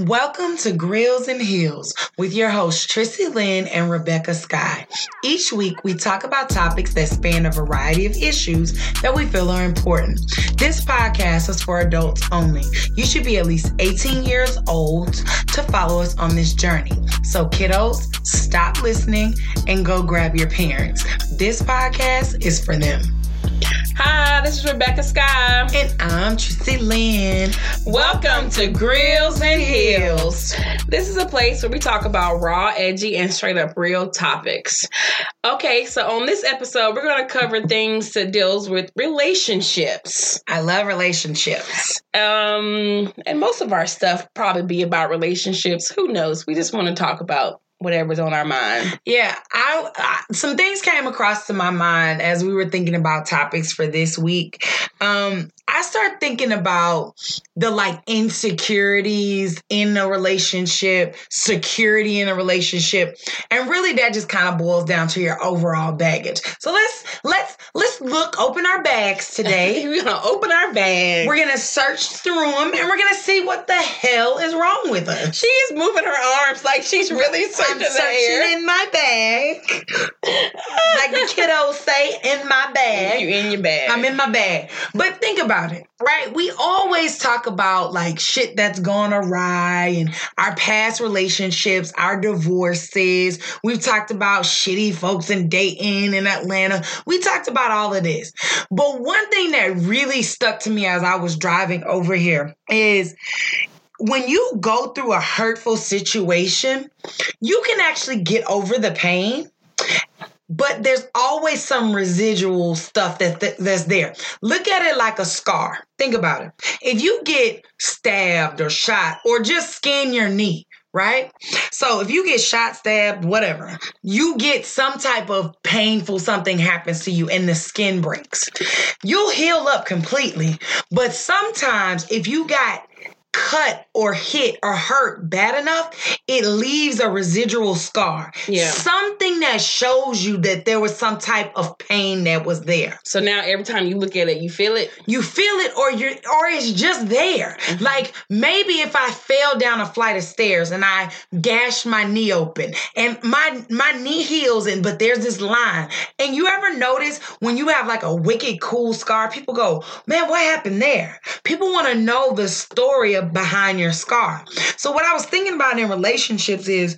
Welcome to Grills and Heels with your hosts Trissy Lynn and Rebecca Sky. Each week we talk about topics that span a variety of issues that we feel are important. This podcast is for adults only. You should be at least 18 years old to follow us on this journey. So kiddos, stop listening and go grab your parents. This podcast is for them. Hi, this is Rebecca Sky. And I'm Trissy Lynn. Welcome to Grills and Heels. This is a place where we talk about raw, edgy, and straight up real topics. Okay, so on this episode, we're going to cover things that deals with relationships. I love relationships. Um, and most of our stuff probably be about relationships. Who knows? We just want to talk about whatever's on our mind. Yeah, I, I, some things came across to my mind as we were thinking about topics for this week. Um, I start thinking about the like insecurities in a relationship, security in a relationship, and really that just kind of boils down to your overall baggage. So let's let's let's look, open our bags today. we're gonna open our bags. We're gonna search through them, and we're gonna see what the hell is wrong with us. She is moving her arms like she's really I'm searching in my bag, like the kiddos say, in my bag. You in your bag. I'm in my bag. But think about it, right? We always talk about like shit that's gone awry and our past relationships, our divorces. We've talked about shitty folks in Dayton and Atlanta. We talked about all of this. But one thing that really stuck to me as I was driving over here is when you go through a hurtful situation, you can actually get over the pain but there's always some residual stuff that th- that's there. Look at it like a scar. Think about it. If you get stabbed or shot or just skin your knee, right? So if you get shot, stabbed, whatever, you get some type of painful something happens to you and the skin breaks. You'll heal up completely, but sometimes if you got cut or hit or hurt bad enough, it leaves a residual scar. Yeah. Something that shows you that there was some type of pain that was there. So now every time you look at it, you feel it? You feel it or you or it's just there. Mm-hmm. Like maybe if I fell down a flight of stairs and I gashed my knee open and my my knee heals and but there's this line. And you ever notice when you have like a wicked cool scar, people go, "Man, what happened there?" People want to know the story of behind your scar. So what I was thinking about in relationships is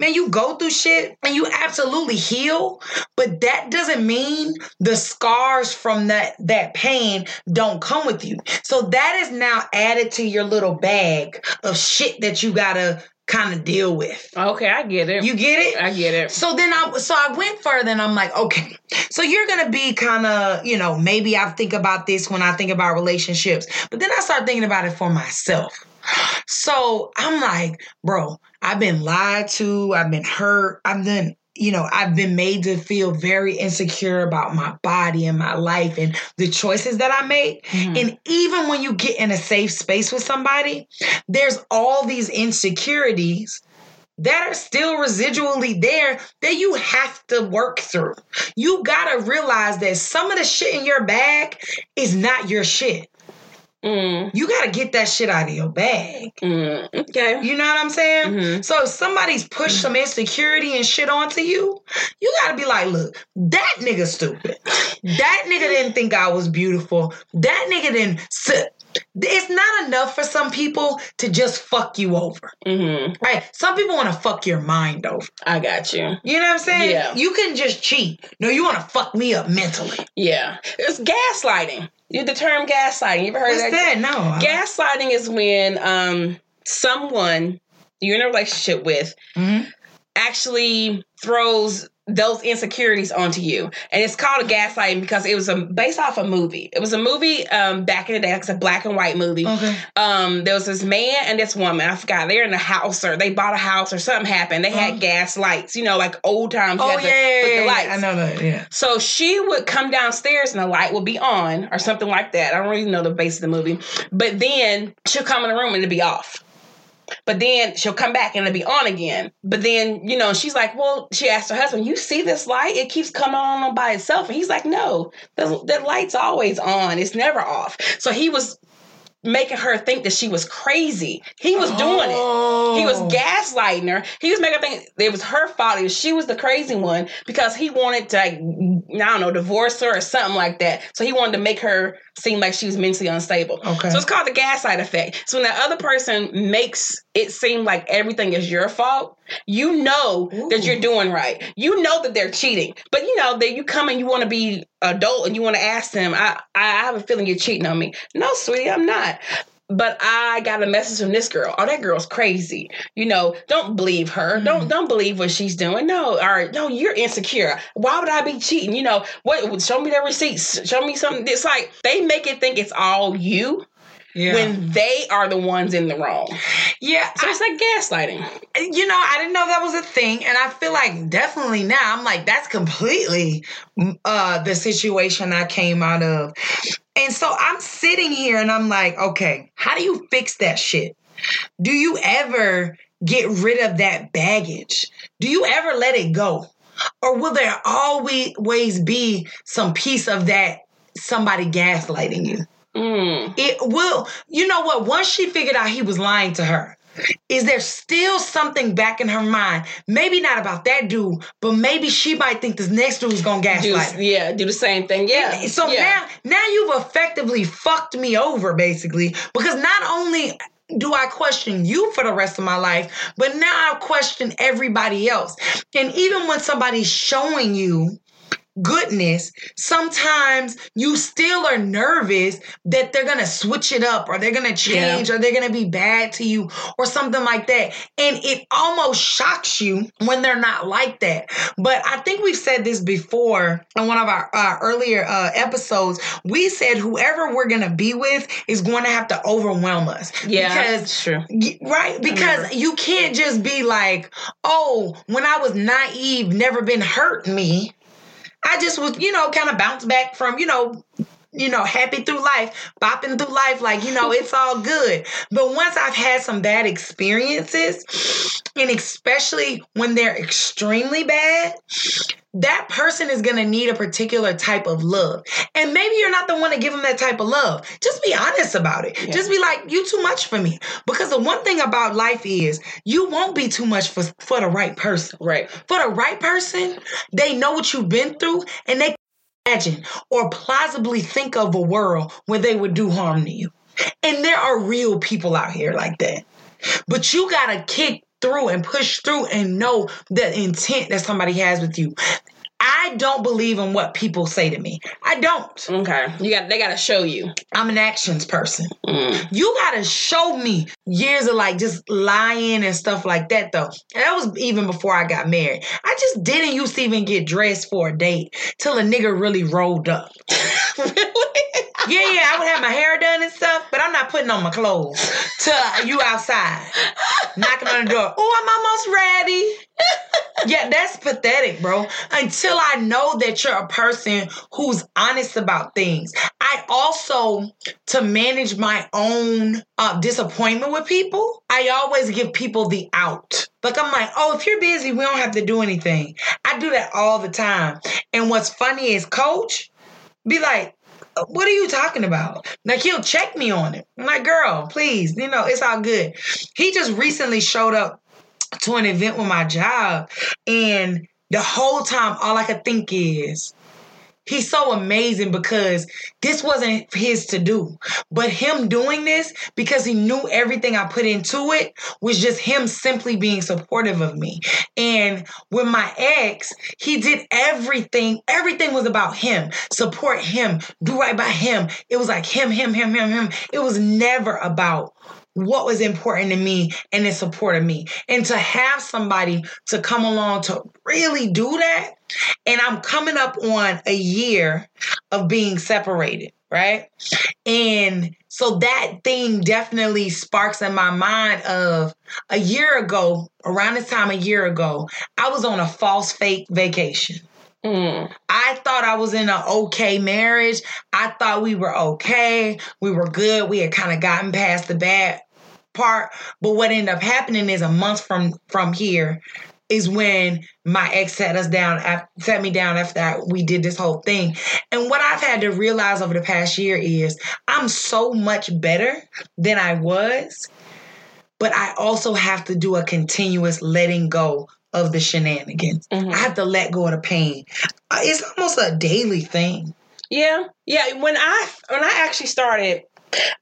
man, you go through shit and you absolutely heal, but that doesn't mean the scars from that that pain don't come with you. So that is now added to your little bag of shit that you gotta kind of deal with. Okay, I get it. You get it? I get it. So then I so I went further and I'm like, okay. So you're going to be kind of, you know, maybe I think about this when I think about relationships. But then I start thinking about it for myself. So I'm like, bro, I've been lied to, I've been hurt, I've been you know, I've been made to feel very insecure about my body and my life and the choices that I make. Mm-hmm. And even when you get in a safe space with somebody, there's all these insecurities that are still residually there that you have to work through. You gotta realize that some of the shit in your bag is not your shit. Mm. You got to get that shit out of your bag. Mm. Okay. You know what I'm saying? Mm-hmm. So if somebody's pushed some insecurity and shit onto you, you got to be like, look, that nigga stupid. That nigga didn't think I was beautiful. That nigga didn't. Sit. It's not enough for some people to just fuck you over. Mm-hmm. Right? Some people want to fuck your mind over. I got you. You know what I'm saying? Yeah. You can just cheat. No, you want to fuck me up mentally. Yeah. It's gaslighting. You the term gaslighting. You ever heard What's of that? No. Gaslighting is when um someone you're in a relationship with mm-hmm. actually throws those insecurities onto you. And it's called a gaslighting because it was a based off a movie. It was a movie um back in the day, it's a black and white movie. Okay. Um there was this man and this woman, I forgot, they're in a house or they bought a house or something happened. They had uh-huh. gas lights, you know, like old times. Oh, yeah, yeah, the lights. I know that, yeah. So she would come downstairs and the light would be on or something like that. I don't really know the base of the movie. But then she'll come in the room and it'd be off. But then she'll come back and it'll be on again. But then, you know, she's like, well, she asked her husband, you see this light? It keeps coming on by itself. And he's like, no, the, the light's always on. It's never off. So he was making her think that she was crazy. He was doing Oh. it. He was oh. gaslighting her. He was making her think it was her fault. She was the crazy one because he wanted to, like, I don't know, divorce her or something like that. So he wanted to make her seem like she was mentally unstable. Okay. So it's called the gaslight effect. So when that other person makes it seem like everything is your fault, you know that you're doing right. You know that they're cheating. But you know that you come and you want to be adult and you want to ask them, I, I have a feeling you're cheating on me. No, sweetie, I'm not. But I got a message from this girl. Oh, that girl's crazy. You know, don't believe her. Mm-hmm. Don't don't believe what she's doing. No, or no, you're insecure. Why would I be cheating? You know, what show me the receipts. Show me something. It's like they make it think it's all you yeah. when they are the ones in the wrong. yeah, So it's like gaslighting. you know, I didn't know that was a thing, and I feel like definitely now I'm like that's completely uh the situation I came out of, and so I'm sitting here and I'm like, okay, how do you fix that shit? Do you ever get rid of that baggage? Do you ever let it go, or will there always be some piece of that somebody gaslighting you? Mm. it will you know what once she figured out he was lying to her is there still something back in her mind maybe not about that dude but maybe she might think this next dude's gonna Do, gaslight her yeah, do the same thing. Yeah. so yeah. now now you've effectively fucked me over basically because not only do I question you for the rest of my life, but now I question everybody else. And even when somebody's showing you goodness, sometimes you still are nervous that they're gonna switch it up or they're gonna change or they're gonna be bad to you or something like that. And it almost shocks you when they're not like that. But I think we've said this before in one of our uh, earlier uh, episodes. We said whoever we're gonna be with is going to have to overwhelm us. yeah, Because true. Right? Because you can't just be like, oh, when I was naive, never been hurt me. I just was, you know, kind of bounced back from, you know, you know, happy through life, bopping through life, like, you know, it's all good. But once I've had some bad experiences, and especially when they're extremely bad, that person is gonna need a particular type of love. And maybe you're not the one to give them that type of love. Just be honest about it. Yeah. Just be like, you too much for me. Because the one thing about life is you won't be too much for, for the right person. Right. For the right person, they know what you've been through and they imagine or plausibly think of a world where they would do harm to you. And there are real people out here like that. But you gotta kick through and push through and know the intent that somebody has with you. I don't believe in what people say to me. I don't. Okay. You got. They got to show you. I'm an actions person. Mm. You gotta show me years of like just lying and stuff like that though. And that was even before I got married. I just didn't used to even get dressed for a date till a nigga really rolled up. really? Yeah, yeah, I would have my hair done and stuff, but I'm not putting on my clothes till you outside. Knocking on the door. Oh, I'm almost ready. Yeah, that's pathetic, bro. Until I know that you're a person who's honest about things. I also, to manage my own uh, disappointment with people, I always give people the out. Like, I'm like, oh, if you're busy, we don't have to do anything. I do that all the time. And what's funny is, coach, be like, what are you talking about? Like he'll check me on it. I'm like, girl, please, you know, it's all good. He just recently showed up to an event with my job, and the whole time, all I could think is, he's so amazing because this wasn't his to do. But him doing this because he knew everything I put into it was just him simply being supportive of me. And with my ex, he did everything. Everything was about him. Support him. Do right by him. It was like him, him, him, him, him. It was never about what was important to me and in support of me. And to have somebody to come along to really do that, and I'm coming up on a year of being separated, right? And so that thing definitely sparks in my mind of a year ago, around this time a year ago, I was on a false fake vacation. Mm. I thought I was in an okay marriage. I thought we were okay. We were good. We had kind of gotten past the bad part. But what ended up happening is a month from from here, is when my ex sat us down, sat me down after we did this whole thing. And what I've had to realize over the past year is I'm so much better than I was, but I also have to do a continuous letting go of the shenanigans. Mhm. I have to let go of the pain. Uh, It's almost a daily thing. Yeah, yeah. When I when I actually started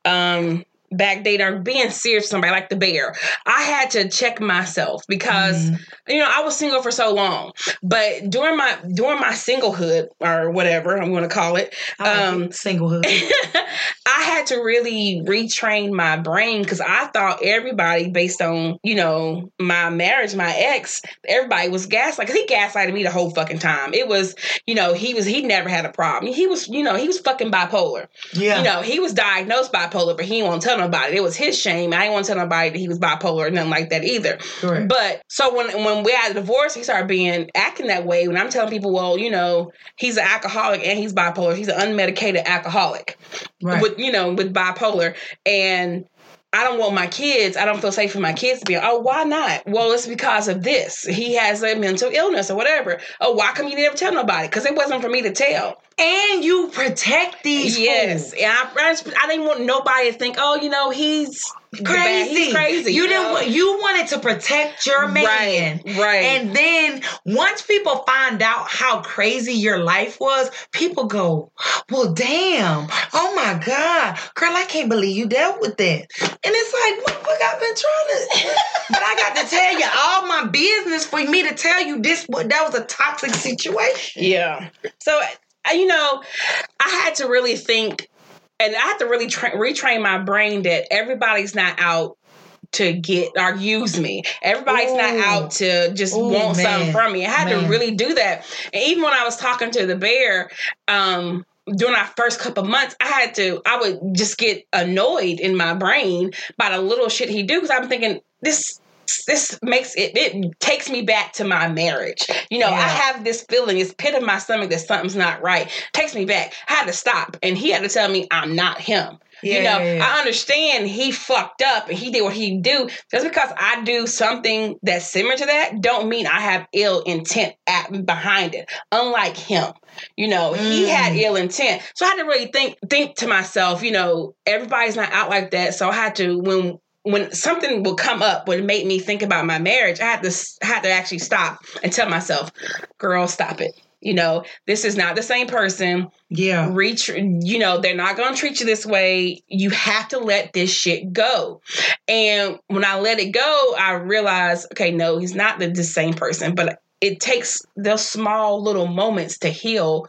um backdating or being serious with somebody like the bear, I had to check myself because Mhm. you know I was single for so long. But during my during my singlehood or whatever I'm going to call it, I like Um, it. singlehood. I had to really retrain my brain because I thought everybody, based on you know my marriage, my ex, everybody was gaslight. Because he gaslighted me the whole fucking time. It was you know he was he never had a problem. He was you know he was fucking bipolar. Yeah. You know he was diagnosed bipolar, but he won't tell nobody. It was his shame. I didn't want to tell nobody that he was bipolar or nothing like that either. Correct. But so when when we had a divorce, he started being acting that way. When I'm telling people, well, you know, he's an alcoholic and he's bipolar. He's an unmedicated alcoholic right. with you know with bipolar and. I don't want my kids. I don't feel safe for my kids to be. Oh, why not? Well, it's because of this. He has a mental illness or whatever. Oh, why come you never tell nobody? Because it wasn't for me to tell. And you protect these yes, fools. I, I, just- I didn't want nobody to think, oh, you know, he's crazy. He's crazy. You didn't. know? want You wanted to protect your man. Right, right. And then once people find out how crazy your life was, people go, "Well, damn! Oh my god, girl, I can't believe you dealt with that." And it's like, what, motherfucker, I've been trying to, but I got to tell you all my business for me to tell you this. But that was a toxic situation. Yeah. So, you know, I had to really think, and I had to really tra- retrain my brain that everybody's not out to get or use me. Everybody's not out to just Ooh, want something from me. I had Man. to really do that. And even when I was talking to the bear, um, during our first couple months, I had to, I would just get annoyed in my brain by the little shit he do because I'm thinking this. This makes it, it takes me back to my marriage. You know, I have this feeling, this pit in my stomach that something's not right. Takes me back. I had to stop. And he had to tell me I'm not him. you know, Yeah, yeah, yeah. I understand he fucked up and he did what he do. Just because I do something that's similar to that, don't mean I have ill intent at behind it. Unlike him, you know, he Mm. had ill intent. So I had to really think think to myself, you know, everybody's not out like that. So I had to when when something would come up would make me think about my marriage, I had to had to actually stop and tell myself, "Girl, stop it." You know, this is not the same person Yeah. reach you know they're not going to treat you this way you have to let this shit go and when i let it go i realized okay no he's not the, the same person but it takes those small little moments to heal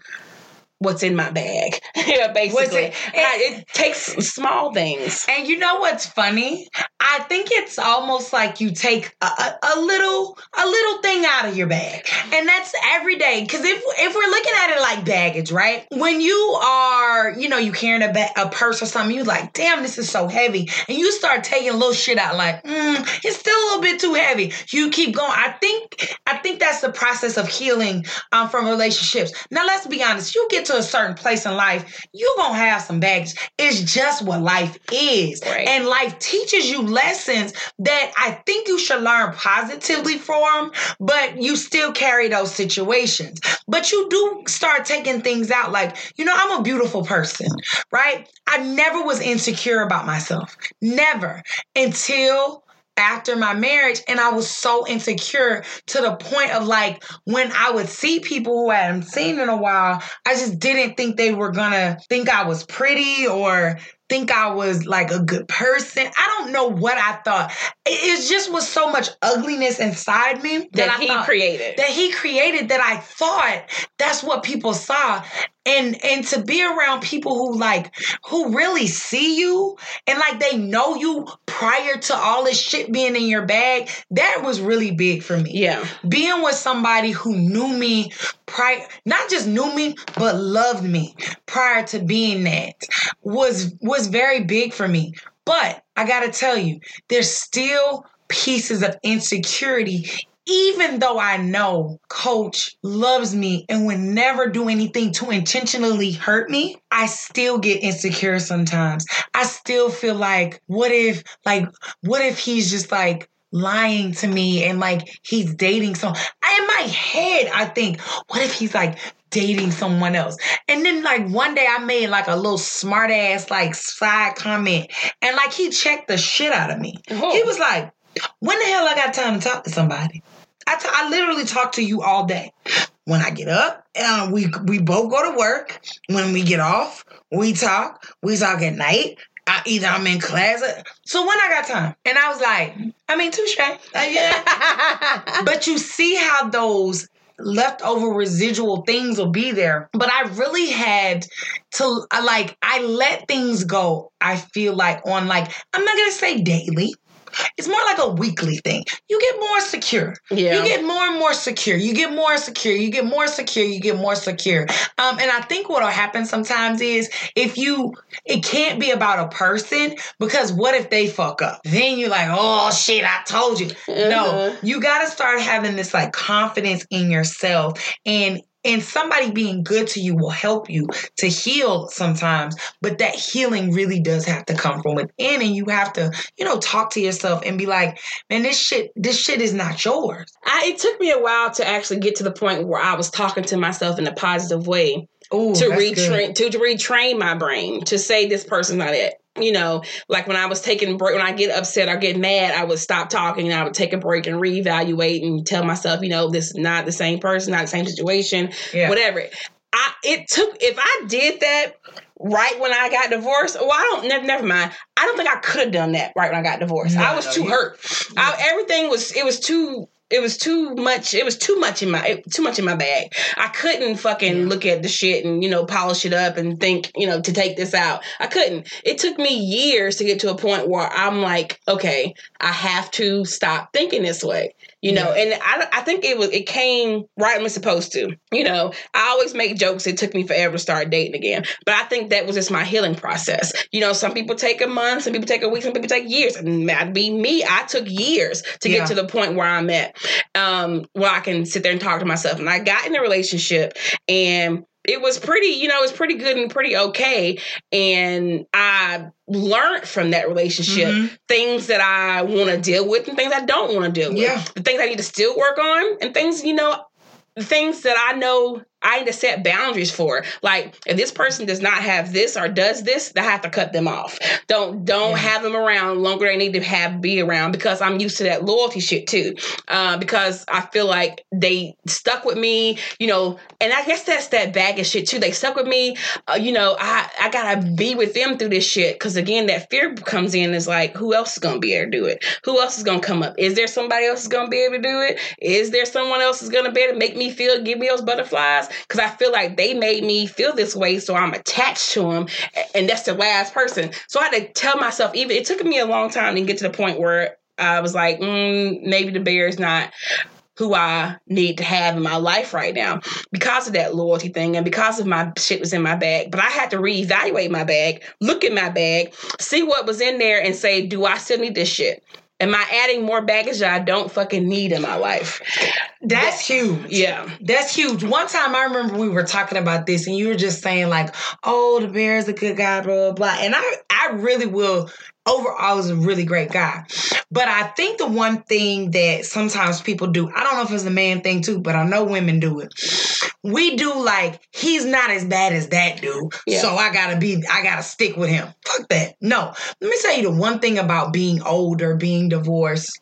what's in my bag yeah basically it- I- it takes small things And you know what's funny? I think it's almost like you take a, a, a little a little thing out of your bag, and that's every day. Because if if we're looking at it like baggage, right? When you are, you know, you carrying a ba- a purse or something, you like, damn, this is so heavy, and you start taking little shit out, like, mm, it's still a little bit too heavy. You keep going. I think I think that's the process of healing um, from relationships. Now, let's be honest. You get to a certain place in life, you're gonna have some baggage. It's just what life is. Right. And life teaches you lessons that I think you should learn positively from, but you still carry those situations. But you do start taking things out like, you know, I'm a beautiful person, right? I never was insecure about myself. Never until after my marriage and I was so insecure to the point of like when I would see people who I hadn't seen in a while, I just didn't think they were gonna think I was pretty or think I was like a good person. I don't know what I thought. It, it just was so much ugliness inside me that, that I he created that he created that I thought that's what people saw. And and to be around people who like who really see you and like they know you prior to all this shit being in your bag, that was really big for me. Yeah. Being with somebody who knew me prior not just knew me but loved me prior to being that was was very big for me. But i gotta tell you there's still pieces of insecurity even though I know coach loves me and would never do anything to intentionally hurt me, I still get insecure sometimes. I still feel like, what if, like, what if he's just like, lying to me and like he's dating some in my head I think what if he's like dating someone else and then like one day I made like a little smart ass like side comment and like he checked the shit out of me Oh. he was like when the hell I got time to talk to somebody I t- I literally talk to you all day when I get up, uh, we we both go to work. When we get off, we talk. We talk at night. I, either I'm in class. or- So when I got time, and I was like, I mean, touche. Uh, yeah. but you see how those leftover residual things will be there. But I really had to like I let things go. I feel like on like I'm not gonna say daily. It's more like a weekly thing. You get more secure. yeah. You get more and more secure. You get more secure. You get more secure. You get more secure. Um, and I think what'll happen sometimes is if you, it can't be about a person because what if they fuck up? Then you're like, oh shit, I told you. No, Uh-huh. you got to start having this like confidence in yourself and. And somebody being good to you will help you to heal sometimes, but that healing really does have to come from within, and you have to, you know, talk to yourself and be like, "Man, this shit, this shit is not yours." I, it took me a while to actually get to the point where I was talking to myself in a positive way Ooh, to good. retrain to, to retrain my brain to say this person's not it. You know, like when I was taking break, when I get upset or get mad, I would stop talking and I would take a break and reevaluate and tell myself, you know, this is not the same person, not the same situation, Yeah. whatever. I it took if I did that right when I got divorced. Well, I don't never, never mind. I don't think I could have done that right when I got divorced. No, I was no, too hurt. I, everything was it was too it was too much it was too much in my too much in my bag. I couldn't fucking Yeah. look at the shit and you know polish it up and think you know to take this out. I couldn't. It took me years to get to a point where i'm like okay i have to stop thinking this way you know and I, I think it was it came right when it's supposed to you know. I always make jokes it took me forever to start dating again but i think that was just my healing process. You know some people take a month some people take a week some people take years. And that'd be me i took years to Yeah. get to the point where i'm at um where i can sit there and talk to myself. And i got in a relationship and it was pretty, you know, it was pretty good and pretty okay. And I learned from that relationship Mhm. things that I want to deal with and things I don't want to deal with. Yeah. The things I need to still work on and things, you know, things that I know I need to set boundaries for. Like if this person does not have this or does this, I have to cut them off. Don't don't Yeah. have them around longer than they need to have be around because I'm used to that loyalty shit too. Uh, because I feel like they stuck with me, you know, and I guess that's that baggage shit too. They stuck with me, uh, you know. I I gotta be with them through this shit because again, that fear comes in. Is like, who else is gonna be able to do it? Who else is gonna come up? Is there somebody else is gonna be able to do it? Is there someone else is gonna be able to make me feel, give me those butterflies? Because I feel like they made me feel this way, so I'm attached to them, and that's the last person. So I had to tell myself. Even it took me a long time to get to the point where I was like, mm, maybe the bear is not who I need to have in my life right now because of that loyalty thing and because of my shit was in my bag. But I had to reevaluate my bag, look at my bag, see what was in there, and say, do I still need this shit? Am I adding more baggage that I don't fucking need in my life? That's huge. Yeah. That's huge. One time I remember we were talking about this and you were just saying like, oh, the bear is a good guy, blah, blah, blah. And I, I really will, overall is a really great guy. But I think the one thing that sometimes people do, I don't know if it's a man thing too, but I know women do it. We do like, he's not as bad as that dude. Yeah. So I gotta be, I gotta stick with him. Fuck that. No. Let me tell you the one thing about being older, being divorced,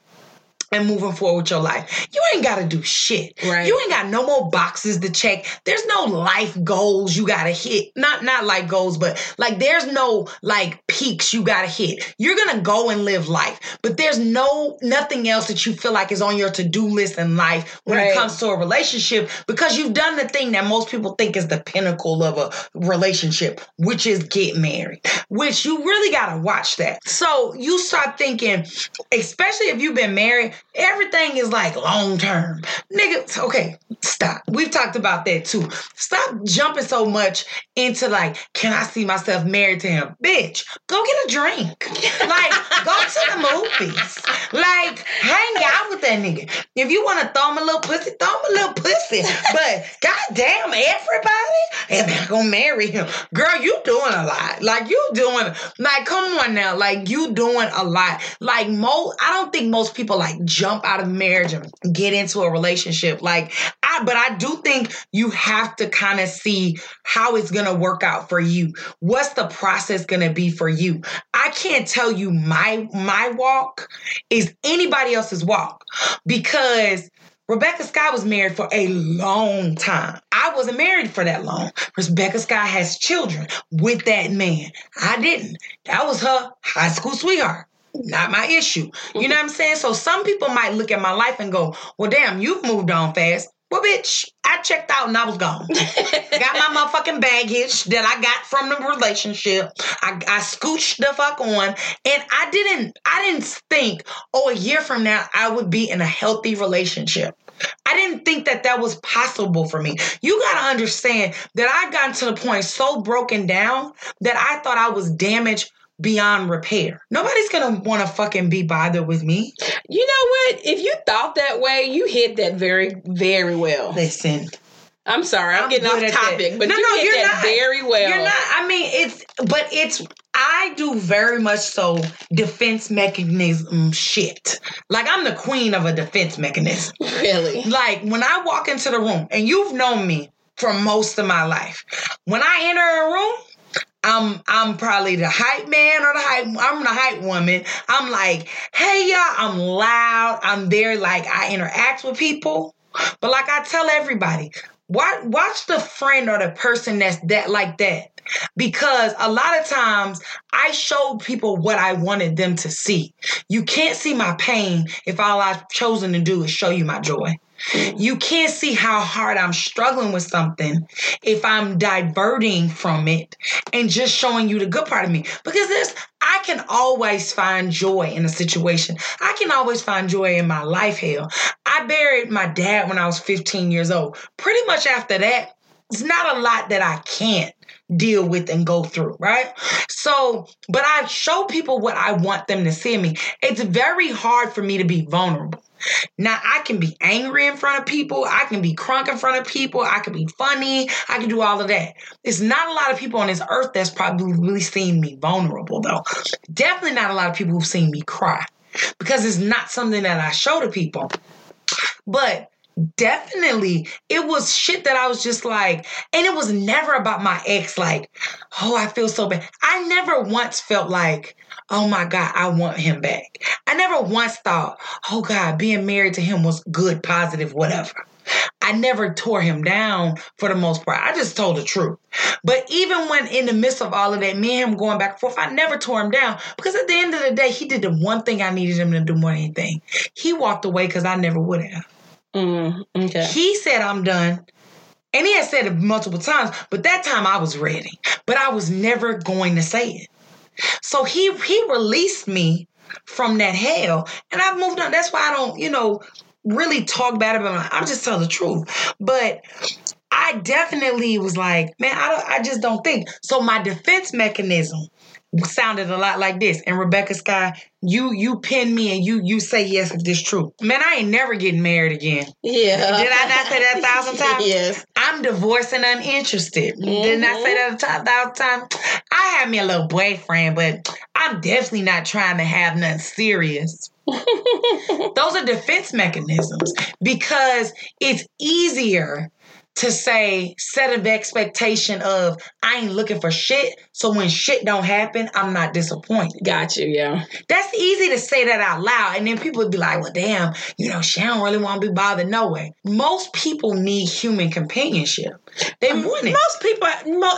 and moving forward with your life. You ain't got to do shit. Right. You ain't got no more boxes to check. There's no life goals you got to hit. Not not life goals, but like there's no like peaks you got to hit. You're going to go and live life, but there's no nothing else that you feel like is on your to-do list in life when Right. it comes to a relationship because you've done the thing that most people think is the pinnacle of a relationship, which is get married. Which you really got to watch that. So you start thinking, especially if you've been married, everything is like long term. Nigga, okay, stop. We've talked about that too. Stop jumping so much into like, can I see myself married to him? Bitch, go get a drink. like, go to the movies. Like, hang out with that nigga. If you want to throw him a little pussy, throw him a little pussy. But goddamn, everybody am I gonna marry him? Girl, you doing a lot. Like you doing like come on now. Like you doing a lot. Like most I don't think most people like jump out of marriage and get into a relationship. Like I but I do think you have to kind of see how it's gonna work out for you. What's the process gonna be for you? I can't tell you my my walk is anybody else's walk because Rebecca Sky was married for a long time. I wasn't married for that long. Rebecca Sky has children with that man. I didn't. That was her high school sweetheart. Not my issue. You mm-hmm. know what I'm saying? So some people might look at my life and go, well, damn, you've moved on fast. Well, bitch, I checked out and I was gone. got my motherfucking baggage that I got from the relationship. I, I scooched the fuck on, and I didn't. I didn't think, oh, a year from now I would be in a healthy relationship. I didn't think that that was possible for me. You got to understand that I gotten to the point so broken down that I thought I was damaged beyond repair. Nobody's gonna want to fucking be bothered with me. You know what? If you thought that way, you hit that very, very well. Listen. I'm sorry, I'm, I'm getting off topic, that. but no, you no, hit you're that not. very well. You're not. I mean, it's, but it's. I do very much so defense mechanism shit. Like I'm the queen of a defense mechanism. Really? Like when I walk into the room, and you've known me for most of my life. When I enter a room, I'm I'm probably the hype man or the hype I'm the hype woman. I'm like, hey y'all, I'm loud. I'm there like I interact with people. But like I tell everybody, watch watch the friend or the person that's that like that. Because a lot of times I showed people what I wanted them to see. You can't see my pain if all I've chosen to do is show you my joy. You can't see how hard I'm struggling with something if I'm diverting from it and just showing you the good part of me. Because this, I can always find joy in a situation. I can always find joy in my life, hell. I buried my dad when I was 15 years old. Pretty much after that, it's not a lot that I can't deal with and go through, right? So, but I show people what I want them to see in me. It's very hard for me to be vulnerable. Now I can be angry in front of people. I can be crunk in front of people. I can be funny. I can do all of that. It's not a lot of people on this earth that's probably really seen me vulnerable though. Definitely not a lot of people who've seen me cry because it's not something that I show to people. But definitely it was shit that I was just like, and it was never about my ex, like, oh, I feel so bad. I never once felt like, oh my God, I want him back. I never once thought, oh God, being married to him was good, positive, whatever. I never tore him down for the most part. I just told the truth. But even when in the midst of all of that, me and him going back and forth, I never tore him down because at the end of the day, he did the one thing I needed him to do more than anything. He walked away because I never would have. Mm, okay. He said, I'm done. And he had said it multiple times, but that time I was ready. But I was never going to say it. So he he released me from that hell, and I've moved on. That's why I don't, you know, really talk bad about him. I'm just telling the truth. But I definitely was like, man, I I just don't think. So my defense mechanism sounded a lot like this. And Rebecca Sky, you you pin me and you you say yes if this true. Man, I ain't never getting married again. Yeah. Did I not say that a thousand times? yes. I'm divorced and uninterested. Mm-hmm. Didn't I say that a thousand times? I have me a little boyfriend, but I'm definitely not trying to have nothing serious. Those are defense mechanisms because it's easier to say set of expectation of I ain't looking for shit. So when shit don't happen, I'm not disappointed. Got you, yeah. That's easy to say that out loud. And then people would be like, well, damn, you know, she don't really want to be bothered. No way. Most people need human companionship. They um, want it. Most people,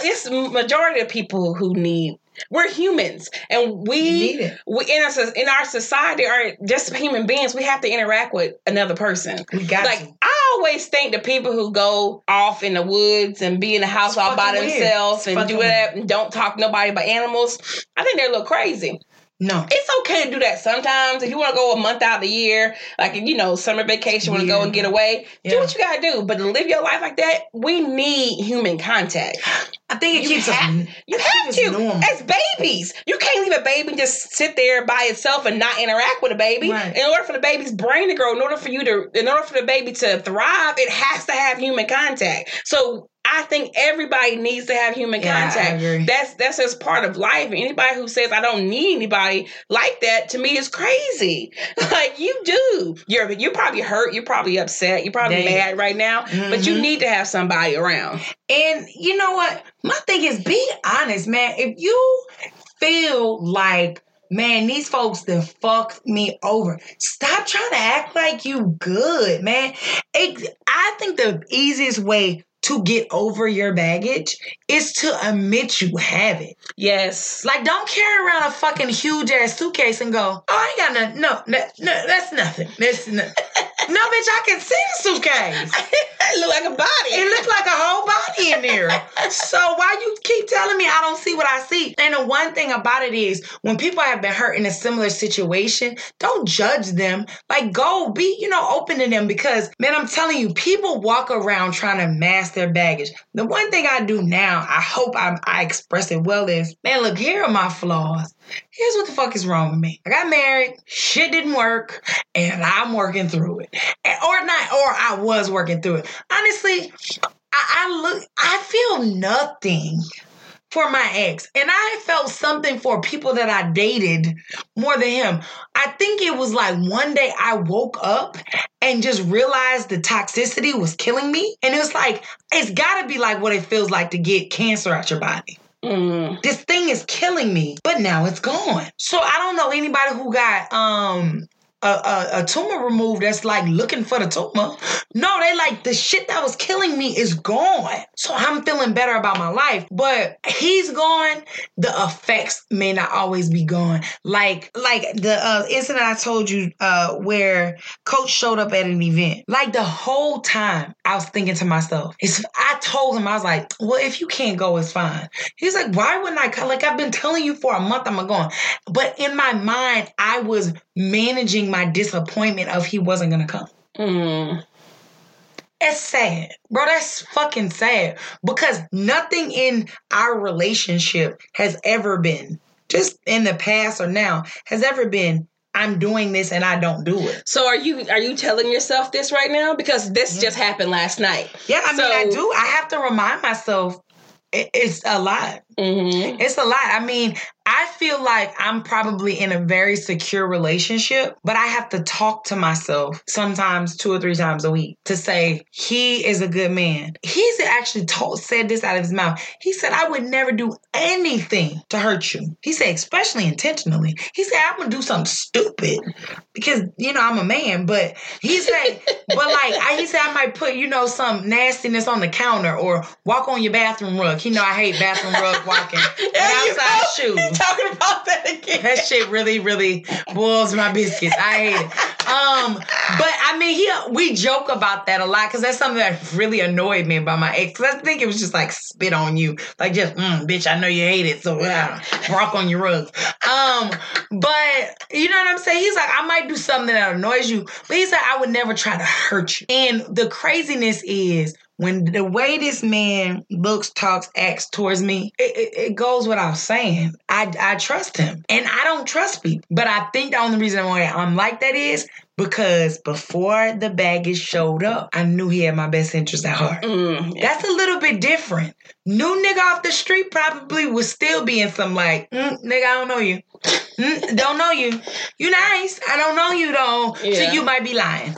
it's majority of people who need we're humans, and we we in our in our society are just human beings. We have to interact with another person. We got like to. I always think the people who go off in the woods and be in the house it's all by themselves and do that and don't talk to nobody but animals. I think they're a little crazy. No. It's okay to do that sometimes. If you want to go a month out of the year, like you know, summer vacation, want to go and get away, do what you gotta do. But to live your life like that, we need human contact. I think it You keeps have- us. You have to. normal. As babies, you can't leave a baby just sit there by itself and not interact with a baby. Right. In order for the baby's brain to grow, in order for you to, in order for the baby to thrive, it has to have human contact. So I think everybody needs to have human Yeah, contact. That's that's just part of life. Anybody who says I don't need anybody like that to me is crazy. Like you do. You're you're probably hurt. You're probably upset. You're probably Dang. mad right now. But you Mhm. need to have somebody around. And you know what? My thing is be honest, man. If you feel like, man, these folks that fucked me over, stop trying to act like you good, man. It, I think the easiest way to get over your baggage is to admit you have it. Yes. Like, don't carry around a fucking huge ass suitcase and go, oh, I ain't got nothing. No, that, no, that's nothing. That's no, no, bitch, I can see the suitcase. it look like a body. It looked like a whole body in there. so why you keep telling me I don't see what I see? And the one thing about it is when people have been hurt in a similar situation, don't judge them. Like go be, you know, open to them because man, I'm telling you, people walk around trying to mask their baggage. The one thing I do now, I hope I, I express it well is, man, look, here are my flaws. Here's what the fuck is wrong with me. I got married, shit didn't work, and I'm working through it. Or not, or I was working through it. Honestly, I, I look, I feel nothing for my ex, and I felt something for people that I dated more than him. I think it was like one day I woke up and just realized the toxicity was killing me, and it was like it's got to be like what it feels like to get cancer out your body. Mm. This thing is killing me, but now it's gone. So I don't know anybody who got um a, a, a tumor removed that's like looking for the tumor. No, they like the shit that was killing me is gone. So I'm feeling better about my life. But he's gone. The effects may not always be gone. Like like the uh, incident I told you uh, where coach showed up at an event. Like the whole time I was thinking to myself, it's, I told him, I was like, well, if you can't go, it's fine. He's like, why wouldn't I come? Like I've been telling you for a month I'm going. But in my mind, I was managing my disappointment of he wasn't gonna come. Mm. It's sad, bro. That's fucking sad because nothing in our relationship has ever been, just in the past or now, has ever been. I'm doing this and I don't do it. So are you are you telling yourself this right now? Because this Yeah. just happened last night. Yeah, I mean, I do. I have to remind myself it- it's a lot. Mm-hmm. It's a lot. I mean, I feel like I'm probably in a very secure relationship, but I have to talk to myself sometimes two or three times a week to say he is a good man. He's actually told said this out of his mouth. He said I would never do anything to hurt you. He said especially intentionally. He said I'm gonna do something stupid because you know I'm a man, but he said but like I, he said I might put you know some nastiness on the counter or walk on your bathroom rug. You know I hate bathroom rug walking. and outside shoes. talking about that again. That shit really, really boils my biscuits. I hate it. Um, but I mean, he we joke about that a lot because that's something that really annoyed me about my ex. 'Cause I think it was just like spit on you, like just mm, bitch. I know you hate it, so uh, rock on your rugs. Um, but you know what I'm saying? He's like, I might do something that annoys you, but he said I would never try to hurt you. And the craziness is when the way this man looks, talks, acts towards me, it, it, it goes without saying. I, I trust him. And I don't trust people. But I think the only reason why I'm like that is because before the baggage showed up, I knew he had my best interest at heart. Mm. That's a little bit different. New nigga off the street probably would still be in some like, mm, nigga, I don't know you. Mm, don't know you. You nice. I don't know you though. So you might be lying.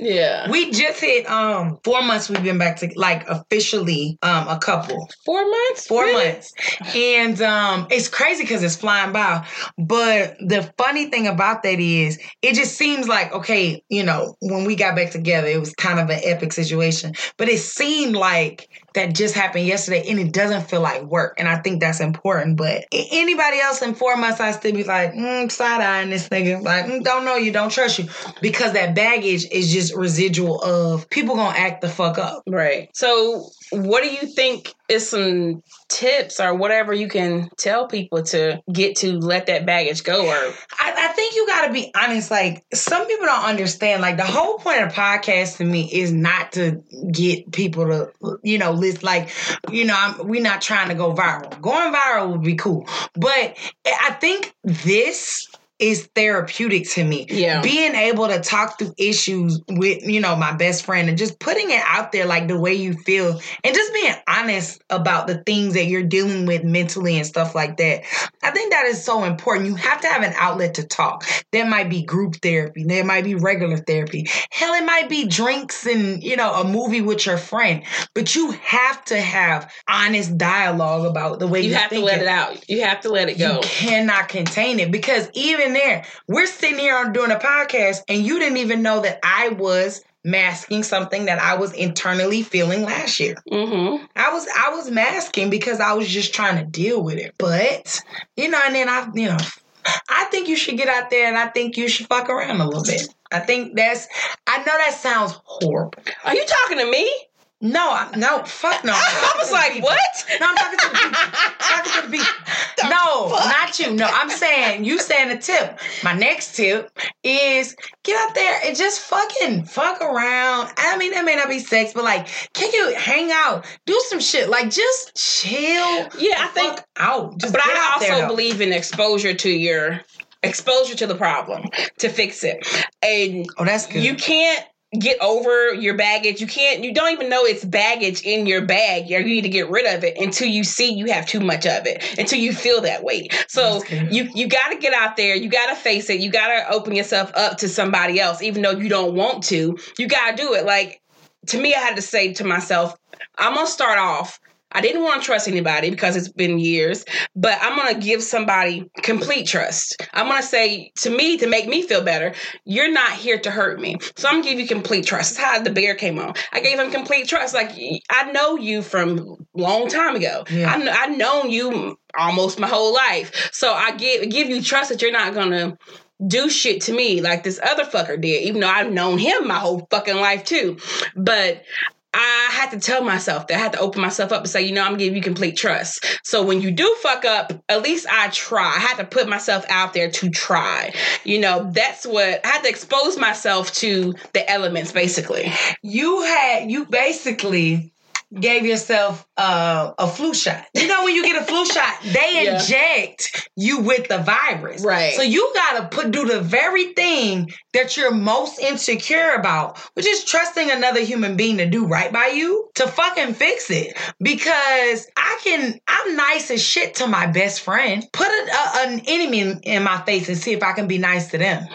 Yeah. We just hit um four months we've been back to like officially um a couple. Four months? Four Really? months. And um it's crazy because it's flying by. But the funny thing about that is it just seems like, okay, you know, when we got back together, it was kind of an epic situation. But it seemed like that just happened yesterday and it doesn't feel like work. And I think that's important. But anybody else in four months, I still be like, mm, side eyeing this nigga. Like, mm, don't know you, don't trust you. Because that baggage is just residual of people gonna act the fuck up. Right. So, what do you think is some tips or whatever you can tell people to get to let that baggage go or I, I think you got to be honest. Like some people don't understand. Like the whole point of podcast to me is not to get people to, you know, list. Like, you know, I'm, we're not trying to go viral. Going viral would be cool, but I think this is therapeutic to me. Yeah. Being able to talk through issues with, you know, my best friend and just putting it out there like the way you feel and just being honest about the things that you're dealing with mentally and stuff like that. I think that is so important. You have to have an outlet to talk. There might be group therapy, there might be regular therapy. Hell, it might be drinks and, you know, a movie with your friend. But you have to have honest dialogue about the way you have to let it out. You have to let it go. you cannot contain it because even there, we're sitting here on doing a podcast, and you didn't even know that I was masking something that I was internally feeling last year. Mm-hmm. I was I was masking because I was just trying to deal with it. But you know, and then I you know, I think you should get out there and I think you should fuck around a little bit. I think that's I know that sounds horrible. Are you talking to me? No, no, fuck no. I was like, what? No, I'm talking to the people. talking to the people. No, not you. No, I'm saying you saying a tip. My next tip is get out there and just fucking fuck around. I mean, that may not be sex, but like, can you hang out, do some shit, like just chill. Yeah, I the think out. Just but I out also believe in exposure to your exposure to the problem to fix it. And Oh, that's good. you can't get over your baggage. You can't you don't even know it's baggage in your bag. You need to get rid of it until you see you have too much of it. Until you feel that weight. So you you got to get out there. You got to face it. You got to open yourself up to somebody else even though you don't want to. You got to do it. Like to me I had to say to myself, I'm going to start off I didn't want to trust anybody because it's been years, but I'm going to give somebody complete trust. I'm going to say to me to make me feel better, you're not here to hurt me. So I'm going to give you complete trust. That's how the bear came on. I gave him complete trust. Like I know you from long time ago. Yeah. I I've known you almost my whole life. So I give give you trust that you're not going to do shit to me like this other fucker did, even though I've known him my whole fucking life too. But I had to tell myself that I had to open myself up and say, you know, I'm gonna you complete trust. So when you do fuck up, at least I try. I had to put myself out there to try. You know, that's what I had to expose myself to the elements basically. you had you basically gave yourself uh, a flu shot. You know when you get a flu shot, they Yeah. inject you with the virus. Right. So you gotta put do the very thing that you're most insecure about, which is trusting another human being to do right by you to fucking fix it. Because I can, I'm nice as shit to my best friend. Put a, a- an enemy in, in my face and see if I can be nice to them.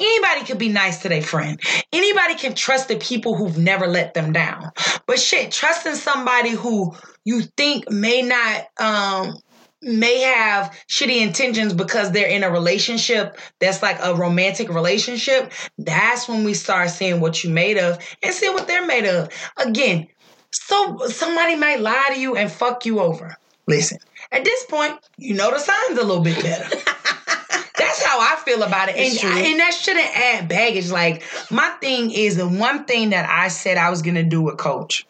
Anybody can be nice to their friend. Anybody can trust the people who've never let them down. But shit, trusting somebody who you think may not um may have shitty intentions because they're in a relationship that's like a romantic relationship, that's when we start seeing what you made of and see what they're made of. Again, so somebody might lie to you and fuck you over. Listen, at this point, you know the signs a little bit better. That's how I feel about it. And, true. and that shouldn't add baggage. Like, my thing is the one thing that I said I was going to do with Coach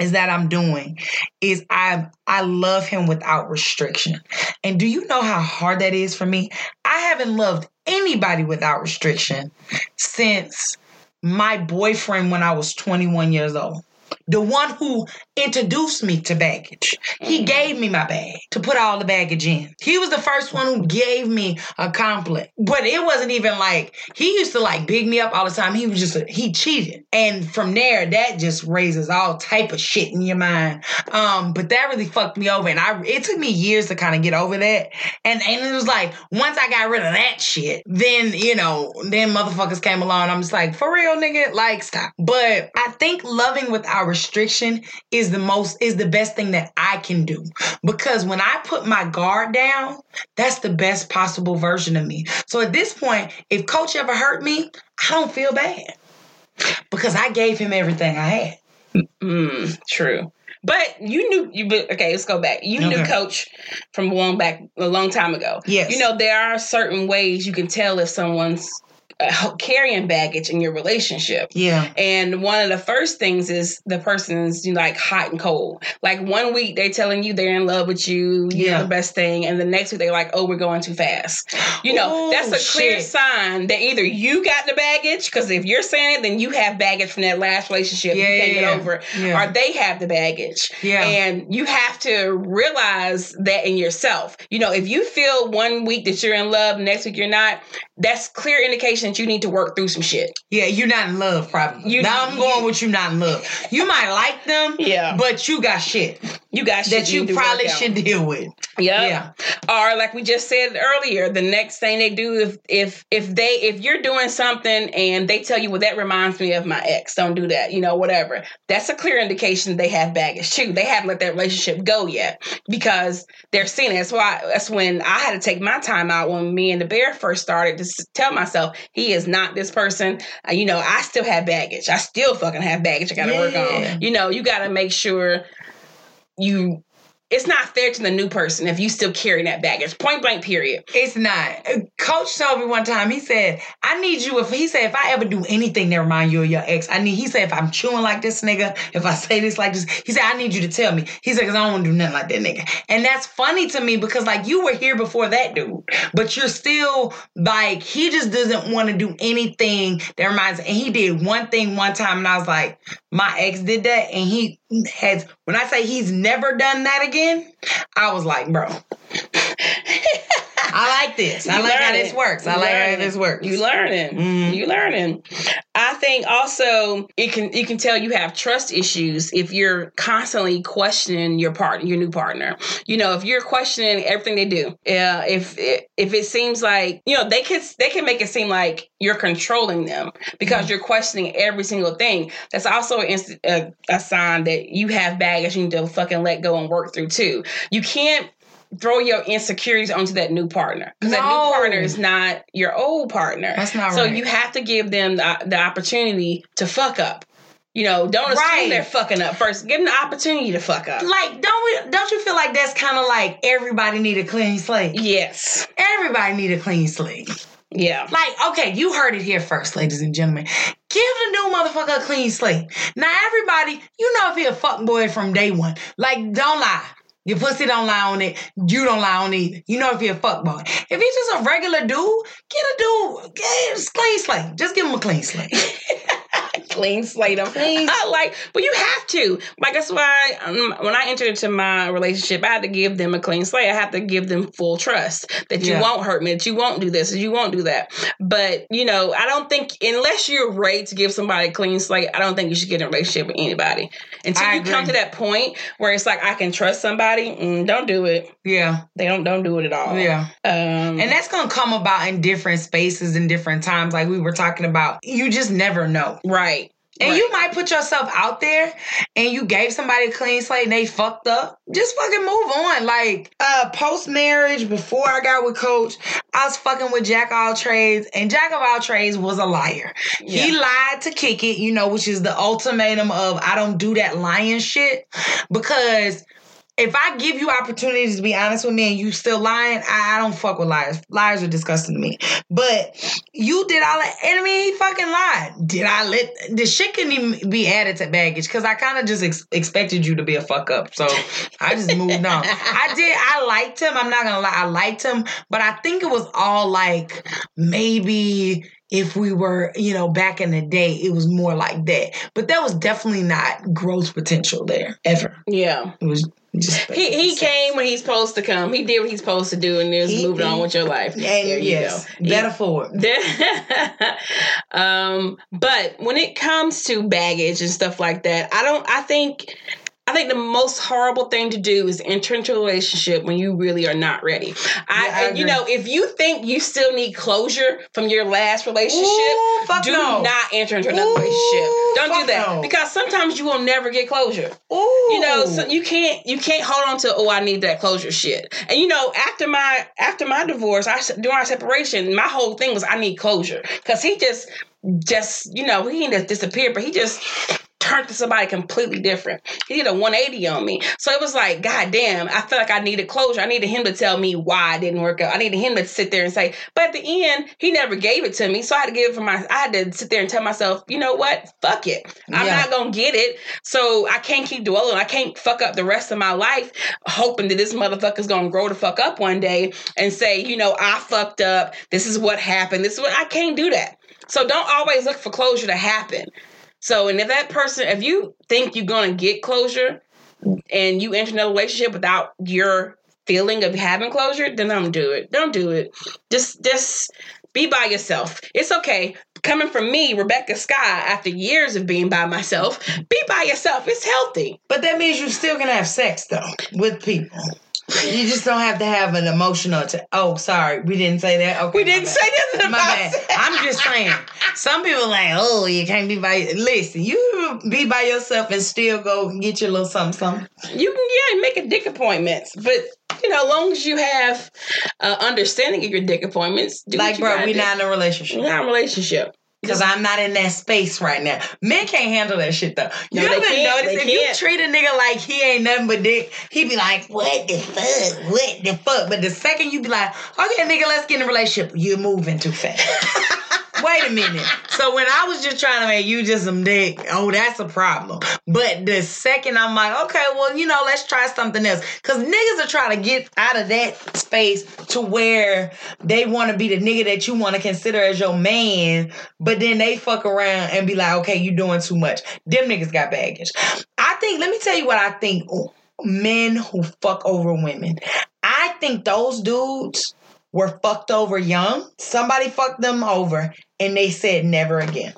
is that I'm doing is I I love him without restriction. And do you know how hard that is for me? I haven't loved anybody without restriction since my boyfriend when I was 21 years old. The one who introduced me to baggage. He gave me my bag to put all the baggage in. He was the first one who gave me a compliment. But it wasn't even like he used to like big me up all the time. He was just a, he cheated. And from there that just raises all type of shit in your mind. Um but that really fucked me over and I it took me years to kind of get over that. And and it was like once I got rid of that shit, then you know, then motherfuckers came along. I'm just like, for real, nigga, like stop. But I think loving without restriction is the most is the best thing that I can do. Because when I put my guard down, that's the best possible version of me. So at this point, if coach ever hurt me, I don't feel bad. Because I gave him everything I had. Mm, true. But you knew you okay, let's go back. You knew coach from long back a long time ago. Yes. You know, there are certain ways you can tell if someone's carrying baggage in your relationship. Yeah. And one of the first things is the person's you know, like hot and cold. Like one week they're telling you they're in love with you, you're Yeah. the best thing, and the next week they're like, oh, we're going too fast. You know, Ooh, that's a clear shit. sign that either you got the baggage, because if you're saying it, then you have baggage from that last relationship. Yeah, you can't yeah, get over. Yeah. Or they have the baggage. Yeah. And you have to realize that in yourself. You know, if you feel one week that you're in love, next week you're not, that's clear indication you need to work through some shit. Yeah, you're not in love, probably. You- now I'm going you- with you not in love. You might like them, Yeah. but you got shit You got shit that you to probably should deal with. Yep. Yeah. Or like we just said earlier, the next thing they do if if if they if you're doing something and they tell you, well, that reminds me of my ex, don't do that, you know, whatever. That's a clear indication they have baggage too. They haven't let that relationship go yet because they're seeing it. That's why that's when I had to take my time out when me and the bear first started to tell myself he is not this person. Uh, you know, I still have baggage. I still fucking have baggage I gotta work on. You know, you gotta make sure you it's not fair to the new person if you still carry that baggage. Point blank, period. It's not. Coach told me one time, he said, I need you if he said if I ever do anything that remind you of your ex, I need he said if I'm chewing like this nigga, if I say this like this, he said, I need you to tell me. He said, because I don't want to do nothing like that nigga. And that's funny to me because like you were here before that dude, but you're still like, he just doesn't want to do anything that reminds and he did one thing one time, and I was like, my ex did that, and he has when I say he's never done that again, I was like, bro. I like this. I You like how this works. I You like how this works. You learning. Mhm. You learning. I think also it can you can tell you have trust issues if you're constantly questioning your partner, your new partner. You know, if you're questioning everything they do, uh, if if it seems like you know they can they can make it seem like you're controlling them because you're questioning every single thing. That's also inst- a, a sign that you have baggage you need to fucking let go and work through too. You can't throw your insecurities onto that new partner because that new partner is not your old partner. That's not so right. you have to give them the, the opportunity to fuck up. You know, don't assume Right. they're fucking up first. Give them the opportunity to fuck up. like, don't we? Don't you feel like that's kind of like everybody need a clean slate? Yes. Everybody need a clean slate. Yeah. Like, okay, you heard it here first, ladies and gentlemen. Give the new motherfucker a clean slate. Now, everybody, you know if he a fuck boy from day one. Like, don't lie. Your pussy don't lie on it. You don't lie on it. You know if he a fuck boy. If he's just a regular dude, get a dude. Get a clean slate. Just give him a clean slate. clean slate them. I like, but you have to. Like that's why um, when I entered into my relationship, I had to give them a clean slate. I have to give them full trust that you Yeah. won't hurt me, that you won't do this, that you won't do that. But you know, I don't think unless you're ready to give somebody a clean slate, I don't think you should get in a relationship with anybody until I you come to that point where it's like I can trust somebody. Mm, don't do it. Yeah, They don't don't do it at all. yeah. Um, And that's gonna come about in different spaces and different times, like we were talking about. You just never know. right. And right. you might put yourself out there and you gave somebody a clean slate and they fucked up. Just fucking move on. Like, uh, post marriage, before I got with Coach, I was fucking with Jack All Trades, and Jack of All Trades was a liar. He lied to kick it, you know, which is the ultimatum of I don't do that lying shit. Because if I give you opportunities to be honest with me and you still lying, I, I don't fuck with liars. Liars are disgusting to me. But you did all that. And I mean, he fucking lied. Did I let the shit couldn't even be added to baggage because I kind of just ex- expected you to be a fuck up. So I just moved on. I did. I liked him. I'm not gonna lie. I liked him, but I think it was all like maybe if we were, you know, back in the day, it was more like that. But there was definitely not growth potential there ever. Yeah. It was just He he came when he's supposed to come. He did what he's supposed to do, and is He- moving on with your life. And there you yes, go. better forward. um, but when it comes to baggage and stuff like that, I don't. I think. I think the most horrible thing to do is enter into a relationship when you really are not ready. I, Yeah, I and, you know, if you think you still need closure from your last relationship, Ooh, do no. not enter into another Ooh, relationship. Don't do that no. because sometimes you will never get closure Ooh. you know so you can't you can't hold on to oh i need that closure shit and you know after my after my divorce i during our separation my whole thing was i need closure because he just just you know he didn't just disappear but he just turned to somebody completely different. He did a 180 on me. So it was like, God damn, I felt like I needed closure. I needed him to tell me why I didn't work out. I needed him to sit there and say, but at the end, he never gave it to me. So I had to give it for my I had to sit there and tell myself, you know what? Fuck it. I'm Yeah. not gonna get it. So I can't keep dwelling. I can't fuck up the rest of my life hoping that this motherfucker's gonna grow the fuck up one day and say, you know, I fucked up. This is what happened. This is what I can't do that. So don't always look for closure to happen. So, and if that person, if you think you're gonna get closure and you enter another relationship without your feeling of having closure, then don't do it. Don't do it. Just, just be by yourself. It's okay. Coming from me, Rebecca Scott, after years of being by myself, be by yourself. It's healthy. But that means you're still gonna have sex though with people. You just don't have to have an emotional. T- oh, sorry, we didn't say that. Okay, We didn't bad. say nothing My about bad. I'm just saying. Some people like, oh, you can't be by. Listen, you be by yourself and still go get your little something, something. You can yeah make a dick appointments, but you know, as long as you have uh, understanding of your dick appointments, do like, what you bro, we do. not in a relationship. We're not in a relationship. Cause I'm not in that space right now. Men can't handle that shit though. You No, can't. notice if you treat a nigga like he ain't nothing but dick, he be like, "What the fuck? What the fuck?" But the second you be like, "Okay, nigga, let's get in a relationship," you're moving too fast. Wait a minute. So when I was just trying to make you just some dick, oh, that's a problem. But the second I'm like, okay, well, you know, let's try something else. Cause niggas are trying to get out of that space to where they want to be the nigga that you want to consider as your man, but then they fuck around and be like, okay, you doing too much. Them niggas got baggage. I think, let me tell you what I think men who fuck over women. I think those dudes were fucked over young. Somebody fucked them over and they said never again.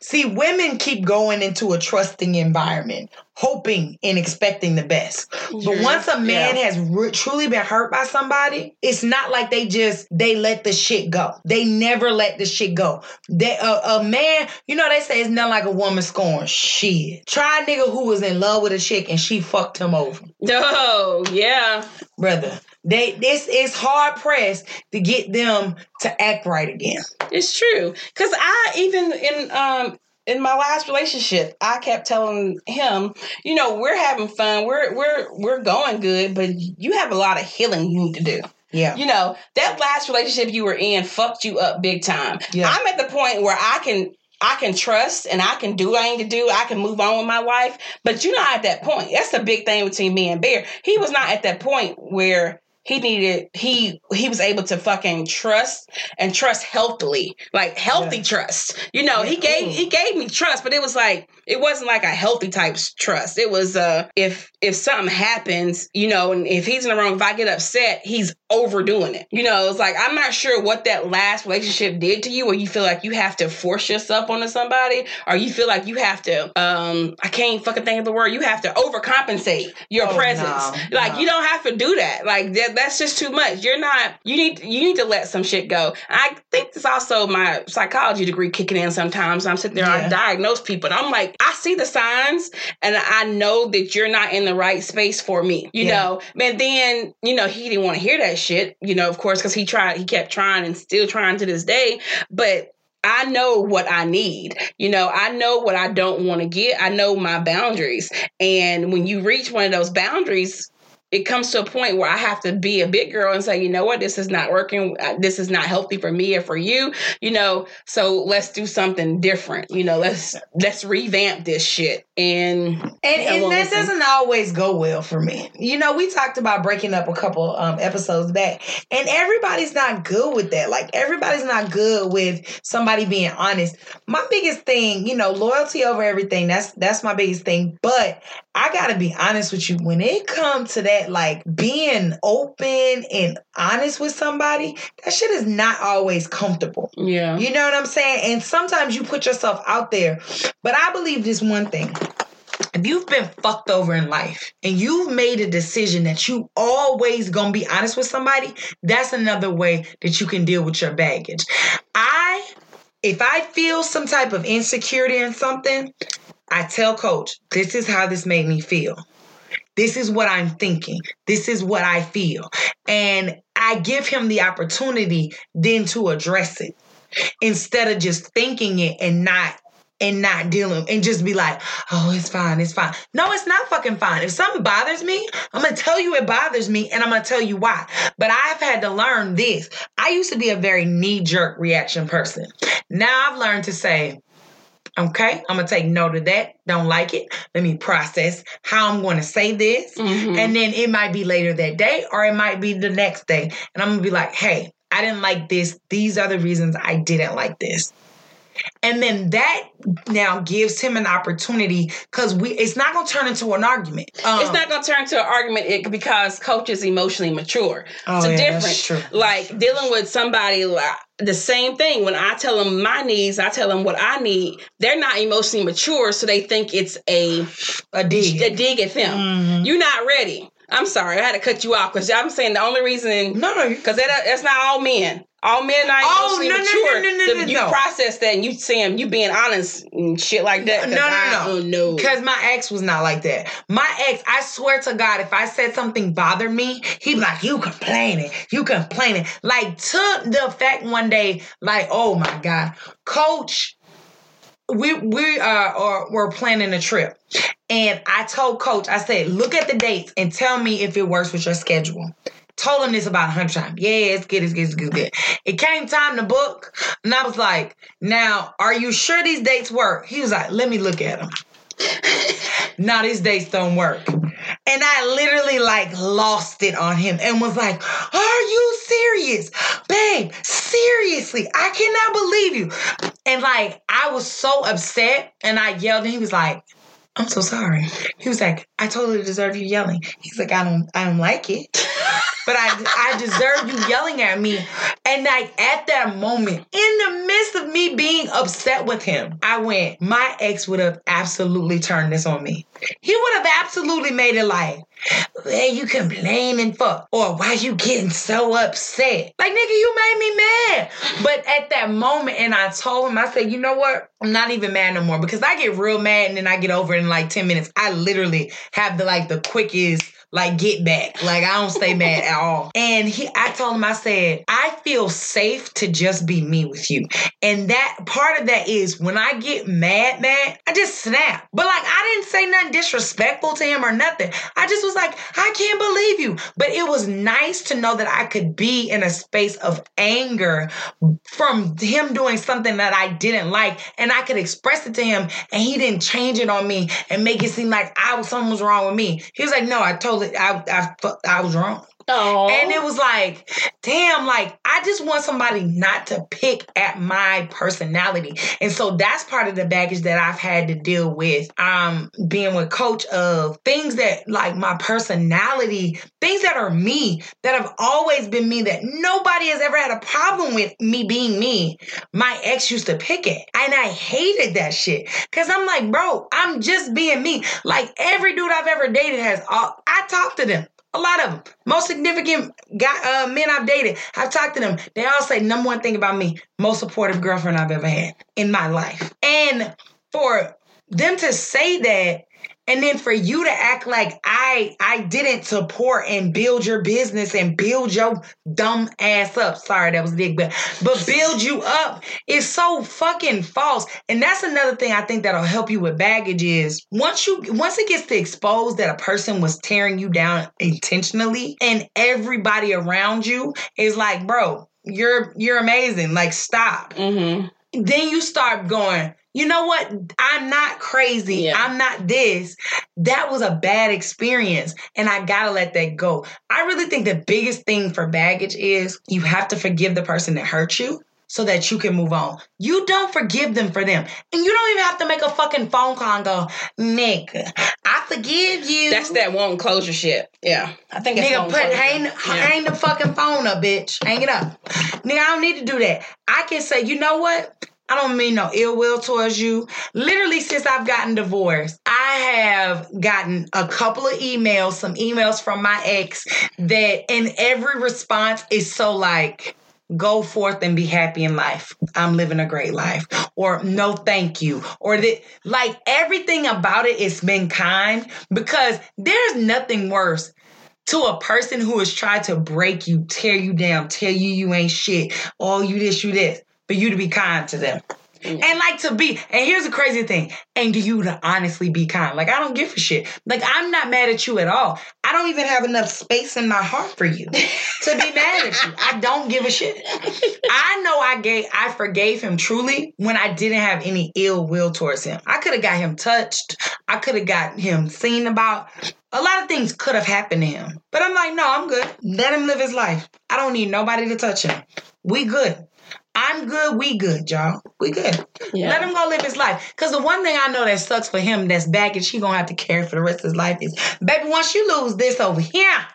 See, women keep going into a trusting environment, hoping and expecting the best. But once a man Yeah. has re- truly been hurt by somebody, it's not like they just they let the shit go. They never let the shit go. They a, a man, you know, they say it's not like a woman scorn. Shit, try a nigga who was in love with a chick and she fucked him over No, oh, yeah. brother. They this is hard pressed to get them to act right again. It's true. Cause I even in um in my last relationship, I kept telling him, you know, we're having fun, we're we're we're going good, but you have a lot of healing you need to do. Yeah. You know, that last relationship you were in fucked you up big time. Yeah. I'm at the point where I can I can trust and I can do what I need to do. I can move on with my life. But you're not at that point. That's the big thing between me and Bear. He was not at that point where he needed he he was able to fucking trust and trust healthily like healthy Yeah. trust. You know he gave he gave me trust but it was like it wasn't like a healthy type trust. It was uh if if something happens you know and if he's in the wrong if i get upset he's overdoing it. You know it's like i'm not sure what that last relationship did to you where you feel like you have to force yourself onto somebody or you feel like you have to um i can't fucking think of the word you have to overcompensate your Oh, presence. no, like no. you don't have to do that. Like that, that's just too much. You're not you need you need to let some shit go. I think it's also my psychology degree kicking in sometimes. I'm sitting there i diagnose people and i'm like i see the signs and i know that you're not in the right space for me you Yeah. know and then you know he didn't want to hear that shit you know of course because he tried he kept trying and still trying to this day but I know what I need. You know, I know what I don't want to get. I know my boundaries. And when you reach one of those boundaries, it comes to a point where I have to be a big girl and say, you know what, this is not working. This is not healthy for me or for you. You know, so let's do something different. You know, let's let's revamp this shit. And And, and that listen. doesn't always go well for me. You know, we talked about breaking up a couple um, episodes back, and everybody's not good with that. Like, everybody's not good with somebody being honest. My biggest thing, you know, loyalty over everything. That's that's my biggest thing. But I gotta be honest with you. When it comes to that, like being open and honest with somebody, that shit is not always comfortable. yeah, You know what I'm saying? And sometimes you put yourself out there. But I believe this one thing. If you've been fucked over in life and you've made a decision that you always gonna be honest with somebody, that's another way that you can deal with your baggage. I if I feel some type of insecurity in something, I tell coach, this is how this made me feel. This is what I'm thinking. This is what I feel. And I give him the opportunity then to address it instead of just thinking it and not and not dealing and just be like, oh, it's fine, it's fine. No, it's not fucking fine. If something bothers me, I'm gonna tell you it bothers me and I'm gonna tell you why. But I've had to learn this. I used to be a very knee jerk reaction person. Now I've learned to say, Okay, I'm gonna take note of that. Don't like it. Let me process how I'm gonna say this. Mhm. And then it might be later that day or it might be the next day. And I'm gonna be like, hey, I didn't like this. These are the reasons I didn't like this. And then that now gives him an opportunity because we it's not gonna turn into an argument. Um, it's not going to turn to an argument because coach is emotionally mature. Oh, it's a yeah, true. Like dealing with somebody like the same thing. When I tell them my needs, I tell them what I need. They're not emotionally mature, so they think it's a a dig. a dig at them. Mhm. You're not ready. I'm sorry, I had to cut you off because I'm saying the only reason No, no, because that, that's not all men. All men are Oh, emotionally no, no, mature. no, no, no, The- no, you no. process that and you see him, you being honest and shit like that. No, no, I no. don't. Because my ex was not like that. My ex, I swear to God, if I said something bothered me, he'd be like, You complaining, you complaining. Like, to the fact one day, like, oh my God, coach, we we uh or we're planning a trip. And I told coach, I said, look at the dates and tell me if it works with your schedule. Told him this about a hundred times. Yeah, it's good, it's good, it's good, it's good. It came time to book, and I was like, now, are you sure these dates work? He was like, let me look at them. now these dates don't work. And I literally like lost it on him and was like, Are you serious? Babe, seriously, I cannot believe you. And like, I was so upset and I yelled and he was like, I'm so sorry. He was like, I totally deserve you yelling. He's like, I don't I don't like it. But I I deserve you yelling at me. And like at that moment, in the midst of me being upset with him, I went, my ex would have absolutely turned this on me. He would have absolutely made it like, hey, you complaining for, or why you getting so upset? Like, nigga, you made me mad. But at that moment, and I told him, I said, you know what? I'm not even mad no more because I get real mad and then I get over it in like 10 minutes. I literally have the like the quickest like get back. Like I don't stay mad at all. And he I told him I said, I feel safe to just be me with you. And that part of that is when I get mad, mad, I just snap. But like I didn't say nothing disrespectful to him or nothing. I just was like, I can't believe you. But it was nice to know that I could be in a space of anger from him doing something that I didn't like and I could express it to him and he didn't change it on me and make it seem like I was something was wrong with me. He was like, no, I totally I I, I was wrong. Oh, And it was like, damn, like I just want somebody not to pick at my personality. And so that's part of the baggage that I've had to deal with. Um, being with coach of things that like my personality, things that are me, that have always been me, that nobody has ever had a problem with me being me. My ex used to pick it. And I hated that shit. Cause I'm like, bro, I'm just being me. Like every dude I've ever dated has all I talk to them. A lot of them. Most significant guy, uh, men I've dated, I've talked to them. They all say number one thing about me, most supportive girlfriend I've ever had in my life. And for them to say that, and then for you to act like I I didn't support and build your business and build your dumb ass up. Sorry, that was big, but but build you up is so fucking false. And that's another thing I think that'll help you with baggage is once you once it gets to expose that a person was tearing you down intentionally and everybody around you is like, bro, you're you're amazing. Like stop hmm then you start going, you know what? I'm not crazy. Yeah. I'm not this. That was a bad experience. And I gotta let that go. I really think the biggest thing for baggage is you have to forgive the person that hurt you so that you can move on. You don't forgive them for them. And you don't even have to make a fucking phone call and go, nigga, I forgive you. That's that won't closure shit. Yeah, I think it's Nigga, put hang, Yeah. hang the fucking phone up, bitch. Hang it up. Nigga, I don't need to do that. I can say, you know what? I don't mean no ill will towards you. Literally, since I've gotten divorced, I have gotten a couple of emails, some emails from my ex that in every response is so like, go forth and be happy in life. I'm living a great life. Or no, thank you. Or that like everything about it has been kind because there's nothing worse to a person who has tried to break you, tear you down, tell you you ain't shit, oh, you this, you this, for you to be kind to them. Mm. And like to be, and here's the crazy thing, and you to honestly be kind. Like I don't give a shit. Like I'm not mad at you at all. I don't even have enough space in my heart for you to be mad at you. I don't give a shit. I know I gave, I forgave him truly when I didn't have any ill will towards him. I could have got him touched. I could have got him seen about. A lot of things could have happened to him. But I'm like, no, I'm good. Let him live his life. I don't need nobody to touch him. We good. I'm good. We good, y'all. We good. Yeah. Let him go live his life. Cause the one thing I know that sucks for him that's back and she gonna have to carry for the rest of his life is, baby, once you lose this over here,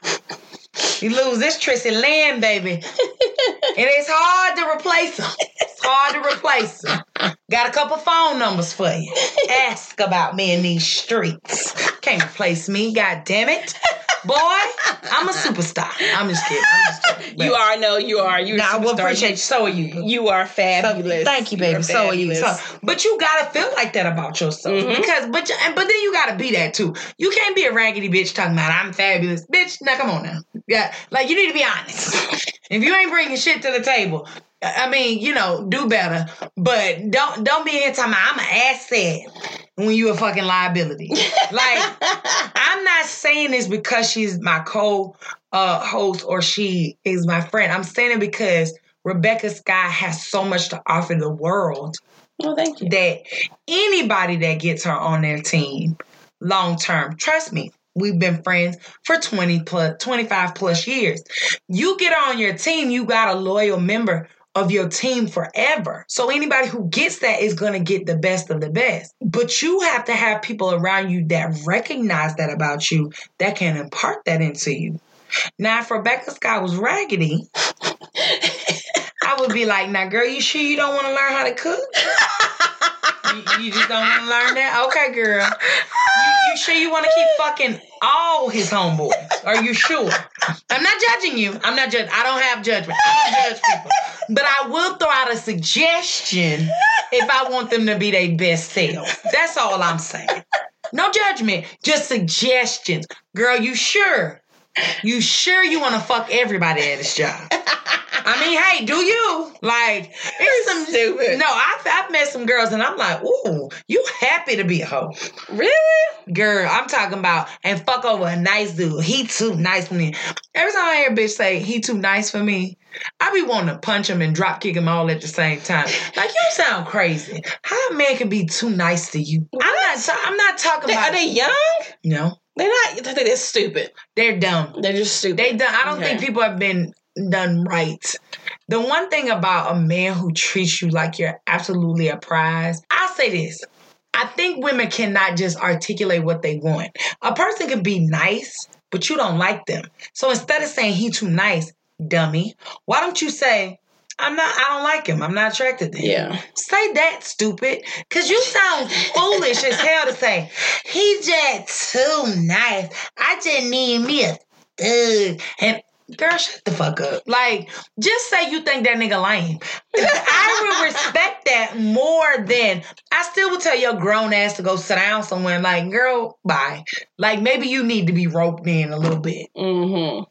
you lose this Tracy Lynn, baby. and it's hard to replace him. It's hard to replace him. Got a couple phone numbers for you. Ask about me in these streets. Can't replace me, god damn it. Boy, I'm a superstar. I'm just kidding. I'm just kidding. You are, no, you are. You're Nah, well, superstar. appreciate you. So are you. You are fabulous. Thank you, baby. So are you. So, but you gotta feel like that about yourself Mhm. because, but and but then you gotta be that too. You can't be a raggedy bitch talking about I'm fabulous, bitch. Now come on now, yeah. Like you need to be honest. if you ain't bringing shit to the table, I mean, you know, do better. But don't don't be here talking about I'm an asset when you a fucking liability. Like I'm not saying this because she's my co uh, host or she is my friend. I'm saying it because Rebecca Scott has so much to offer the world well, thank you. that anybody that gets her on their team long term, trust me, we've been friends for 20 plus 25 plus years. You get on your team, you got a loyal member of your team forever. So anybody who gets that is going to get the best of the best. But you have to have people around you that recognize that about you that can impart that into you. Now, if Rebecca Scott was raggedy, would be like, now, girl, you sure you don't want to learn how to cook? you, you just don't want to learn that? Okay, girl. You, you sure you want to keep fucking all his homeboys? Are you sure? I'm not judging you. I'm not judging. I don't have judgment. I don't judge people. But I will throw out a suggestion if I want them to be their best self. That's all I'm saying. No judgment, just suggestions. Girl, you sure? You sure you want to fuck everybody at this job? I mean, hey, do you? Like, it's some Stupid. No, I've, I've met some girls and I'm like, ooh, you happy to be a hoe. Really? Girl, I'm talking about and fuck over a nice dude. He too nice for me. Every time I hear a bitch say he too nice for me, I be wanting to punch him and drop kick him all at the same time. Like you sound crazy. How a man can be too nice to you? I'm not. I'm not talking They, about. are they young? no, They're not. I think they're stupid. they're dumb. They're just stupid. They done. I don't Okay. think people have been done right. The one thing about a man who treats you like you're absolutely a prize, I'll say this. I think women cannot just articulate what they want. A person can be nice, but you don't like them. So instead of saying he too nice, dummy, why don't you say, I'm not I don't like him. I'm not attracted to him. Yeah. Say that, stupid. Cause you sound foolish as hell to say, he just too nice. I just need me a thug. And girl, shut the fuck up. Like, just say you think that nigga lame. I would respect that more than I still would tell your grown ass to go sit down somewhere like, girl, bye. Like maybe you need to be roped in a little bit. Mm-hmm.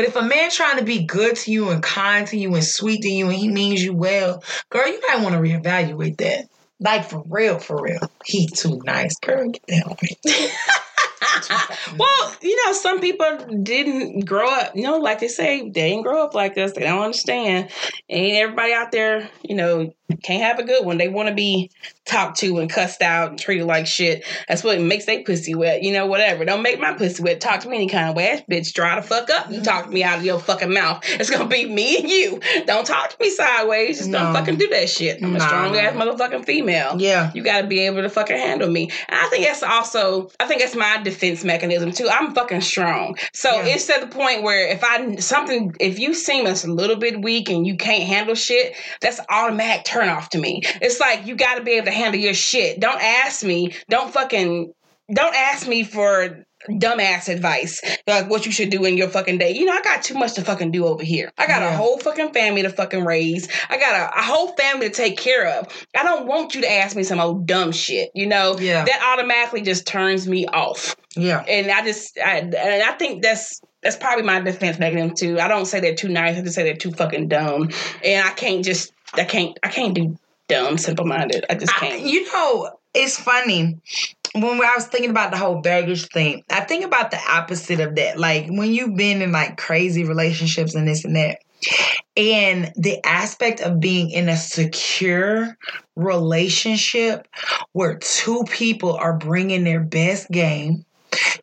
But if a man trying to be good to you and kind to you and sweet to you and he means you well, girl, you might want to reevaluate that. Like for real, for real. He too nice. Girl, get down. well, you know, some people didn't grow up, you know, like they say, they didn't grow up like us. They don't understand. Ain't everybody out there, you know, can't have a good one. They want to be talked to and cussed out and treated like shit. That's what makes they pussy wet. You know, whatever. Don't make my pussy wet. Talk to me any kind of way. That bitch, dry the fuck up. You talk to me out of your fucking mouth. It's gonna be me and you. Don't talk to me sideways. Just don't fucking do that shit. I'm a Nah. strong ass motherfucking female. Yeah. You got to be able to fucking handle me. And I think that's also, I think that's my defense mechanism too. I'm fucking strong. So Yeah. it's to the point where if I, something, if you seem us a little bit weak and you can't handle shit, that's automatic turn off to me. It's like, you got to be able to handle your shit. Don't ask me, don't fucking, don't ask me for dumbass advice. Like what you should do in your fucking day. You know i got too much to fucking do over here. I got a whole fucking family to fucking raise. I got a, a whole family to take care of. I don't want you to ask me some old dumb shit you know? Yeah. that automatically just turns me off. Yeah. and i just I, and i think that's that's probably my defense mechanism too. I don't say they're too nice. I just say they're too fucking dumb. And i can't just i can't i can't do dumb, simple minded. I just can't. you know, it's funny. When I was thinking about the whole baggage thing, I think about the opposite of that. Like when you've been in like crazy relationships and this and that, and the aspect of being in a secure relationship where two people are bringing their best game.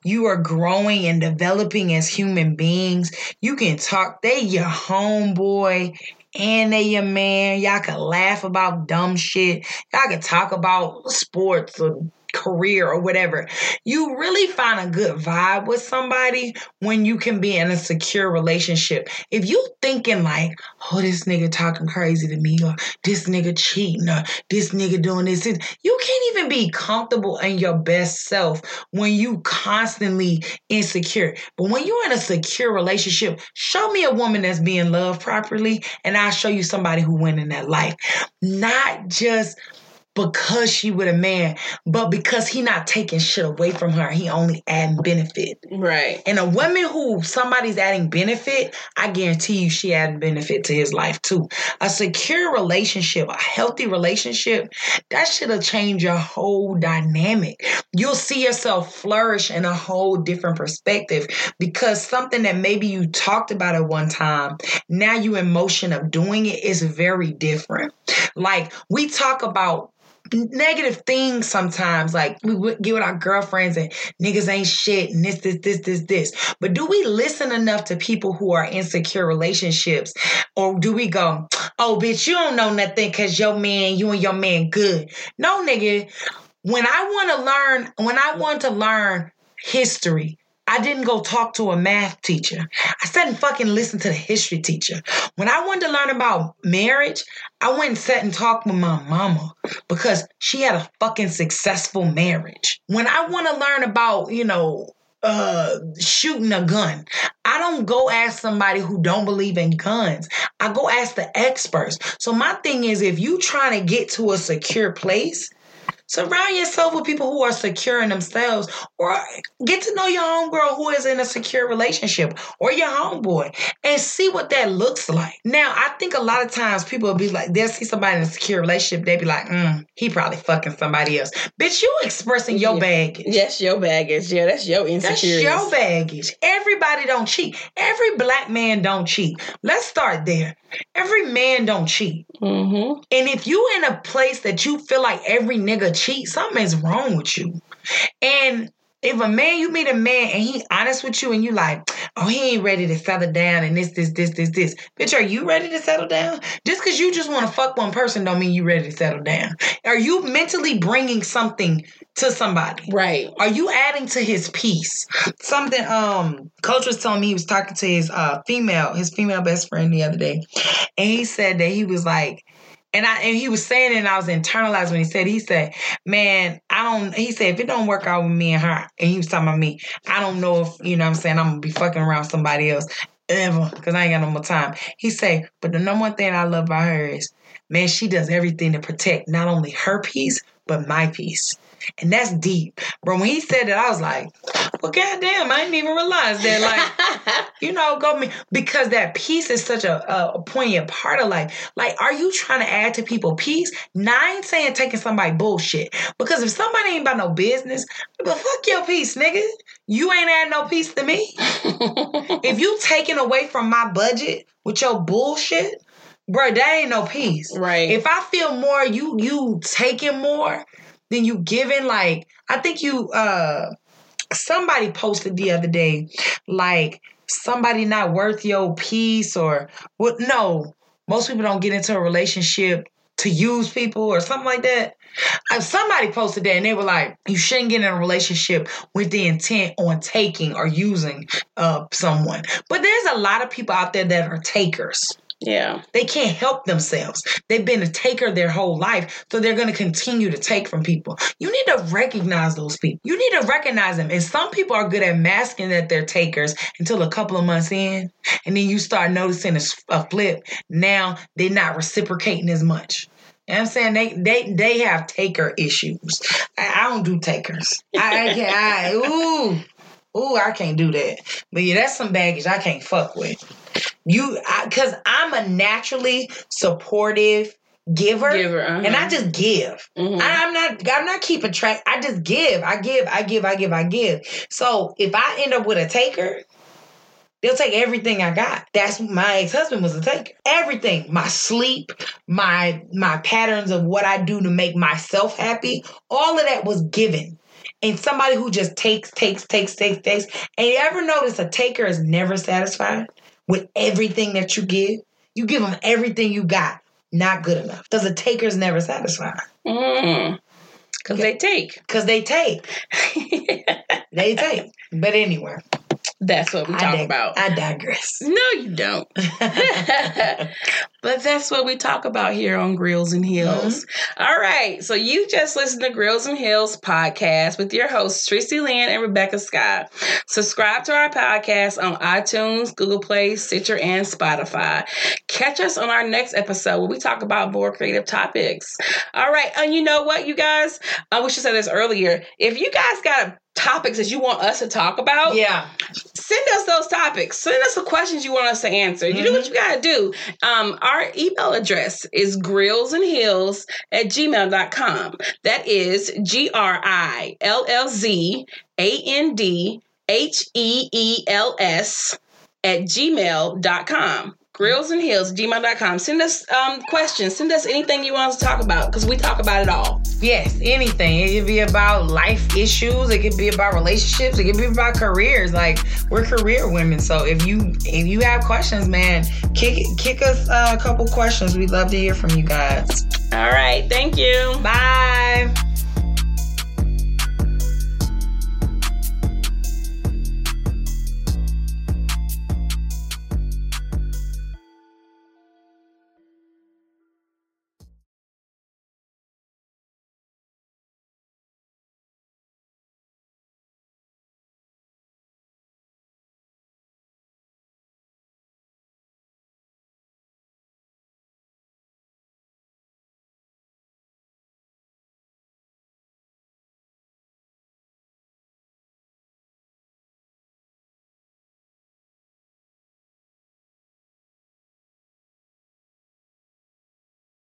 You are growing and developing as human beings. You can talk, they your homeboy and they your man. Y'all can laugh about dumb shit. Y'all can talk about sports or career or whatever. You really find a good vibe with somebody when you can be in a secure relationship. If you thinking like, oh, this nigga talking crazy to me, or this nigga cheating, or this nigga doing this, you can't even be comfortable in your best self when you constantly insecure. But when you're in a secure relationship, show me a woman that's being loved properly, and I'll show you somebody who went in that life. Not just because she with a man, but because he not taking shit away from her. He only adding benefit. Right. And a woman who somebody's adding benefit, I guarantee you she adding benefit to his life too. A secure relationship, a healthy relationship, that should have changed your whole dynamic. You'll see yourself flourish in a whole different perspective because something that maybe you talked about at one time, now you in motion of doing it is very different. Like we talk about negative things sometimes. Like we would get with our girlfriends and niggas ain't shit and this, this, this, this, this. But do we listen enough to people who are in secure relationships? Or do we go, oh, bitch, you don't know nothing because your man, you and your man good. No, nigga. When I want to learn, when I want to learn history, I didn't go talk to a math teacher. I sat and fucking listened to the history teacher. When I wanted to learn about marriage, I went and sat and talked with my mama because she had a fucking successful marriage. When I want to learn about, you know, uh shooting a gun. I don't go ask somebody who don't believe in guns. I go ask the experts. So my thing is if you trying to get to a secure place, Surround yourself with people who are secure in themselves, or get to know your homegirl who is in a secure relationship, or your homeboy, and see what that looks like. Now, I think a lot of times people will be like, they'll see somebody in a secure relationship, they be like, mm, he probably fucking somebody else. Bitch, you expressing your Yeah. baggage. Yes, your baggage. Yeah, that's your insecurity. That's your baggage. Everybody don't cheat. Every black man don't cheat. Let's start there. Every man don't cheat. Mm-hmm. And if you in a place that you feel like every nigga cheat, something is wrong with you. And if a man, you meet a man and he honest with you and you like, oh, he ain't ready to settle down and this, this, this, this, this. Bitch, are you ready to settle down? Just because you just want to fuck one person don't mean you ready to settle down. Are you mentally bringing something to somebody? Right. Are you adding to his peace? Something um coach was telling me he was talking to his uh female, his female best friend the other day. And he said that he was like and I and he was saying it and I was internalized when he said he said, Man, I don't he said if it don't work out with me and her, and he was talking about me, I don't know if you know what I'm saying I'm gonna be fucking around somebody else ever because I ain't got no more time. He say, but the number one thing I love about her is, man, she does everything to protect not only her peace, but my peace. And that's deep. Bro, when he said that, I was like, well, goddamn, I didn't even realize that. Like, you know, go me because that peace is such a, a, poignant part of life. Like, are you trying to add to people peace? Nine saying taking somebody bullshit. Because if somebody ain't about no business, but fuck your peace, nigga. You ain't adding no peace to me. if you taking away from my budget with your bullshit, bro, that ain't no peace. right. If I feel more, you you taking more than you giving. Like I think you uh somebody posted the other day, like somebody not worth your peace or what no. Most people don't get into a relationship to use people or something like that. Somebody posted that and they were like, you shouldn't get in a relationship with the intent on taking or using uh, someone. But there's a lot of people out there that are takers. Yeah. They can't help themselves. They've been a taker their whole life, so they're going to continue to take from people. You need to recognize those people. You need to recognize them. And some people are good at masking that they're takers until a couple of months in, and then you start noticing a flip. Now they're not reciprocating as much. You know I'm saying? They they they have taker issues. I, I don't do takers. I, I can't. I, ooh, ooh, I can't do that. But yeah, that's some baggage I can't fuck with. You, because I'm a naturally supportive giver, Giver, uh-huh. and I just give. Mhm. I, I'm not. I'm not keeping track. I just give. I give. I give. I give. I give. So if I end up with a taker, they'll take everything I got. That's my ex husband was a taker. Everything. My sleep, my my patterns of what I do to make myself happy. All of that was given. And somebody who just takes, takes, takes, takes, takes. And you ever notice a taker is never satisfied with everything that you give? You give them everything you got. Not good enough. Because a taker's never satisfied. Mm. Cause they take. Because they take. They take. But anyway, That's what we talk dig- about. I digress. no, you don't. but that's what we talk about here on Grillz and Heels. Mm-hmm. All right. So you just listened to Grillz and Heels podcast with your hosts, Tracy Lynn and Rebecca Scott. Subscribe to our podcast on iTunes, Google Play, Stitcher, and Spotify. Catch us on our next episode where we talk about more creative topics. All right. And you know what, you guys? I wish I said this earlier. If you guys got topics that you want us to talk about, yeah. send us those topics. Send us the questions you want us to answer. You do what you gotta do. Um, our email address is grills and grillzandheels at gmail.com. That is G R I L L Z A N D H E E L S at gmail.com. Grillz and Heels, gmail.com. Send us um, questions. Send us anything you want us to talk about because we talk about it all. Yes, anything. It could be about life issues. It could be about relationships. It could be about careers. Like we're career women, so if you if you have questions, man, kick kick us uh, a couple questions. We'd love to hear from you guys. All right. Thank you. Bye.